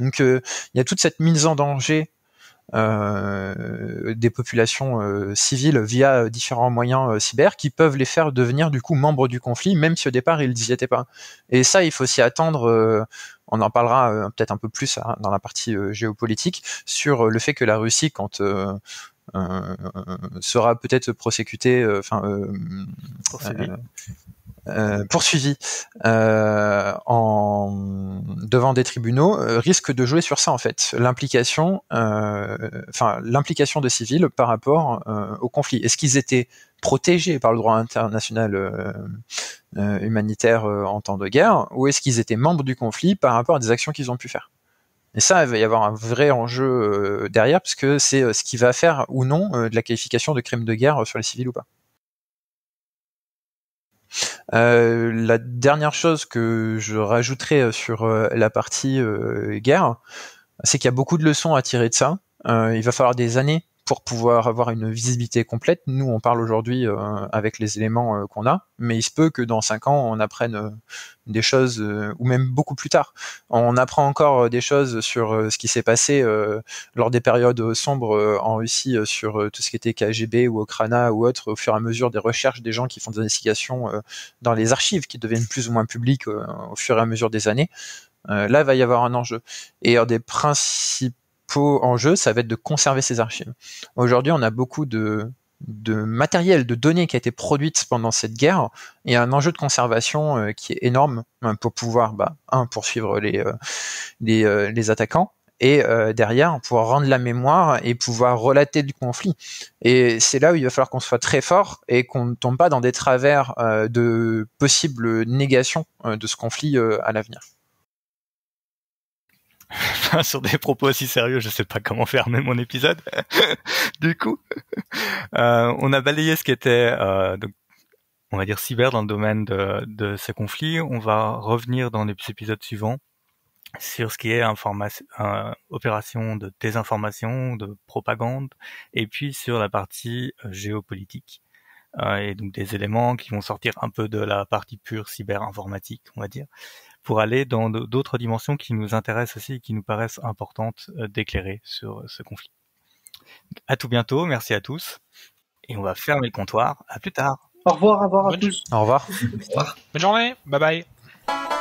Donc euh, il y a toute cette mise en danger euh, des populations euh, civiles via différents moyens cyber qui peuvent les faire devenir du coup membres du conflit, même si au départ ils n'y étaient pas. Et ça, il faut s'y attendre. on en parlera peut-être un peu plus hein, dans la partie géopolitique sur le fait que la Russie, quand sera peut-être prosécutée, enfin euh, poursuivi euh, devant des tribunaux euh, risque de jouer sur ça en fait. L'implication enfin l'implication de civils par rapport au conflit. Est-ce qu'ils étaient protégés par le droit international humanitaire en temps de guerre ou est-ce qu'ils étaient membres du conflit par rapport à des actions qu'ils ont pu faire? Et ça, il va y avoir un vrai enjeu derrière, puisque c'est ce qui va faire ou non de la qualification de crime de guerre sur les civils ou pas. Euh, la dernière chose que je rajouterais euh, sur euh, la partie guerre, c'est qu'il y a beaucoup de leçons à tirer de ça. il va falloir des années pour pouvoir avoir une visibilité complète. Nous, on parle aujourd'hui euh, avec les éléments euh, qu'on a, mais il se peut que dans cinq ans, on apprenne euh, des choses, ou même beaucoup plus tard. On apprend encore des choses sur ce qui s'est passé lors des périodes sombres en Russie, sur tout ce qui était KGB ou Okrana ou autre, au fur et à mesure des recherches des gens qui font des investigations dans les archives, qui deviennent plus ou moins publiques au fur et à mesure des années. là, il va y avoir un enjeu. Et un des principes en jeu, ça va être de conserver ces archives. Aujourd'hui, on a beaucoup de, de matériel, de données qui a été produite pendant cette guerre, et un enjeu de conservation euh, qui est énorme hein, pour pouvoir, bah, un, poursuivre les, euh, les, euh, les, attaquants, et derrière pouvoir rendre la mémoire et pouvoir relater du conflit. Et c'est là où il va falloir qu'on soit très fort et qu'on ne tombe pas dans des travers de possibles négations de ce conflit à l'avenir. sur des propos aussi sérieux, je sais pas comment fermer mon épisode. du coup, euh, on a balayé ce qui était, euh, on va dire cyber dans le domaine de, de ces conflits. On va revenir dans les épisodes suivants sur ce qui est euh, opération de désinformation, de propagande, et puis sur la partie euh, géopolitique. Euh, et donc des éléments qui vont sortir un peu de la partie pure cyber informatique, on va dire pour aller dans d'autres dimensions qui nous intéressent aussi et qui nous paraissent importantes euh, d'éclairer sur euh, ce conflit. À tout bientôt, merci à tous, et on va fermer le comptoir. À plus tard. Au revoir, au revoir à tous. Au revoir. Au revoir. Bonne journée. Bye bye.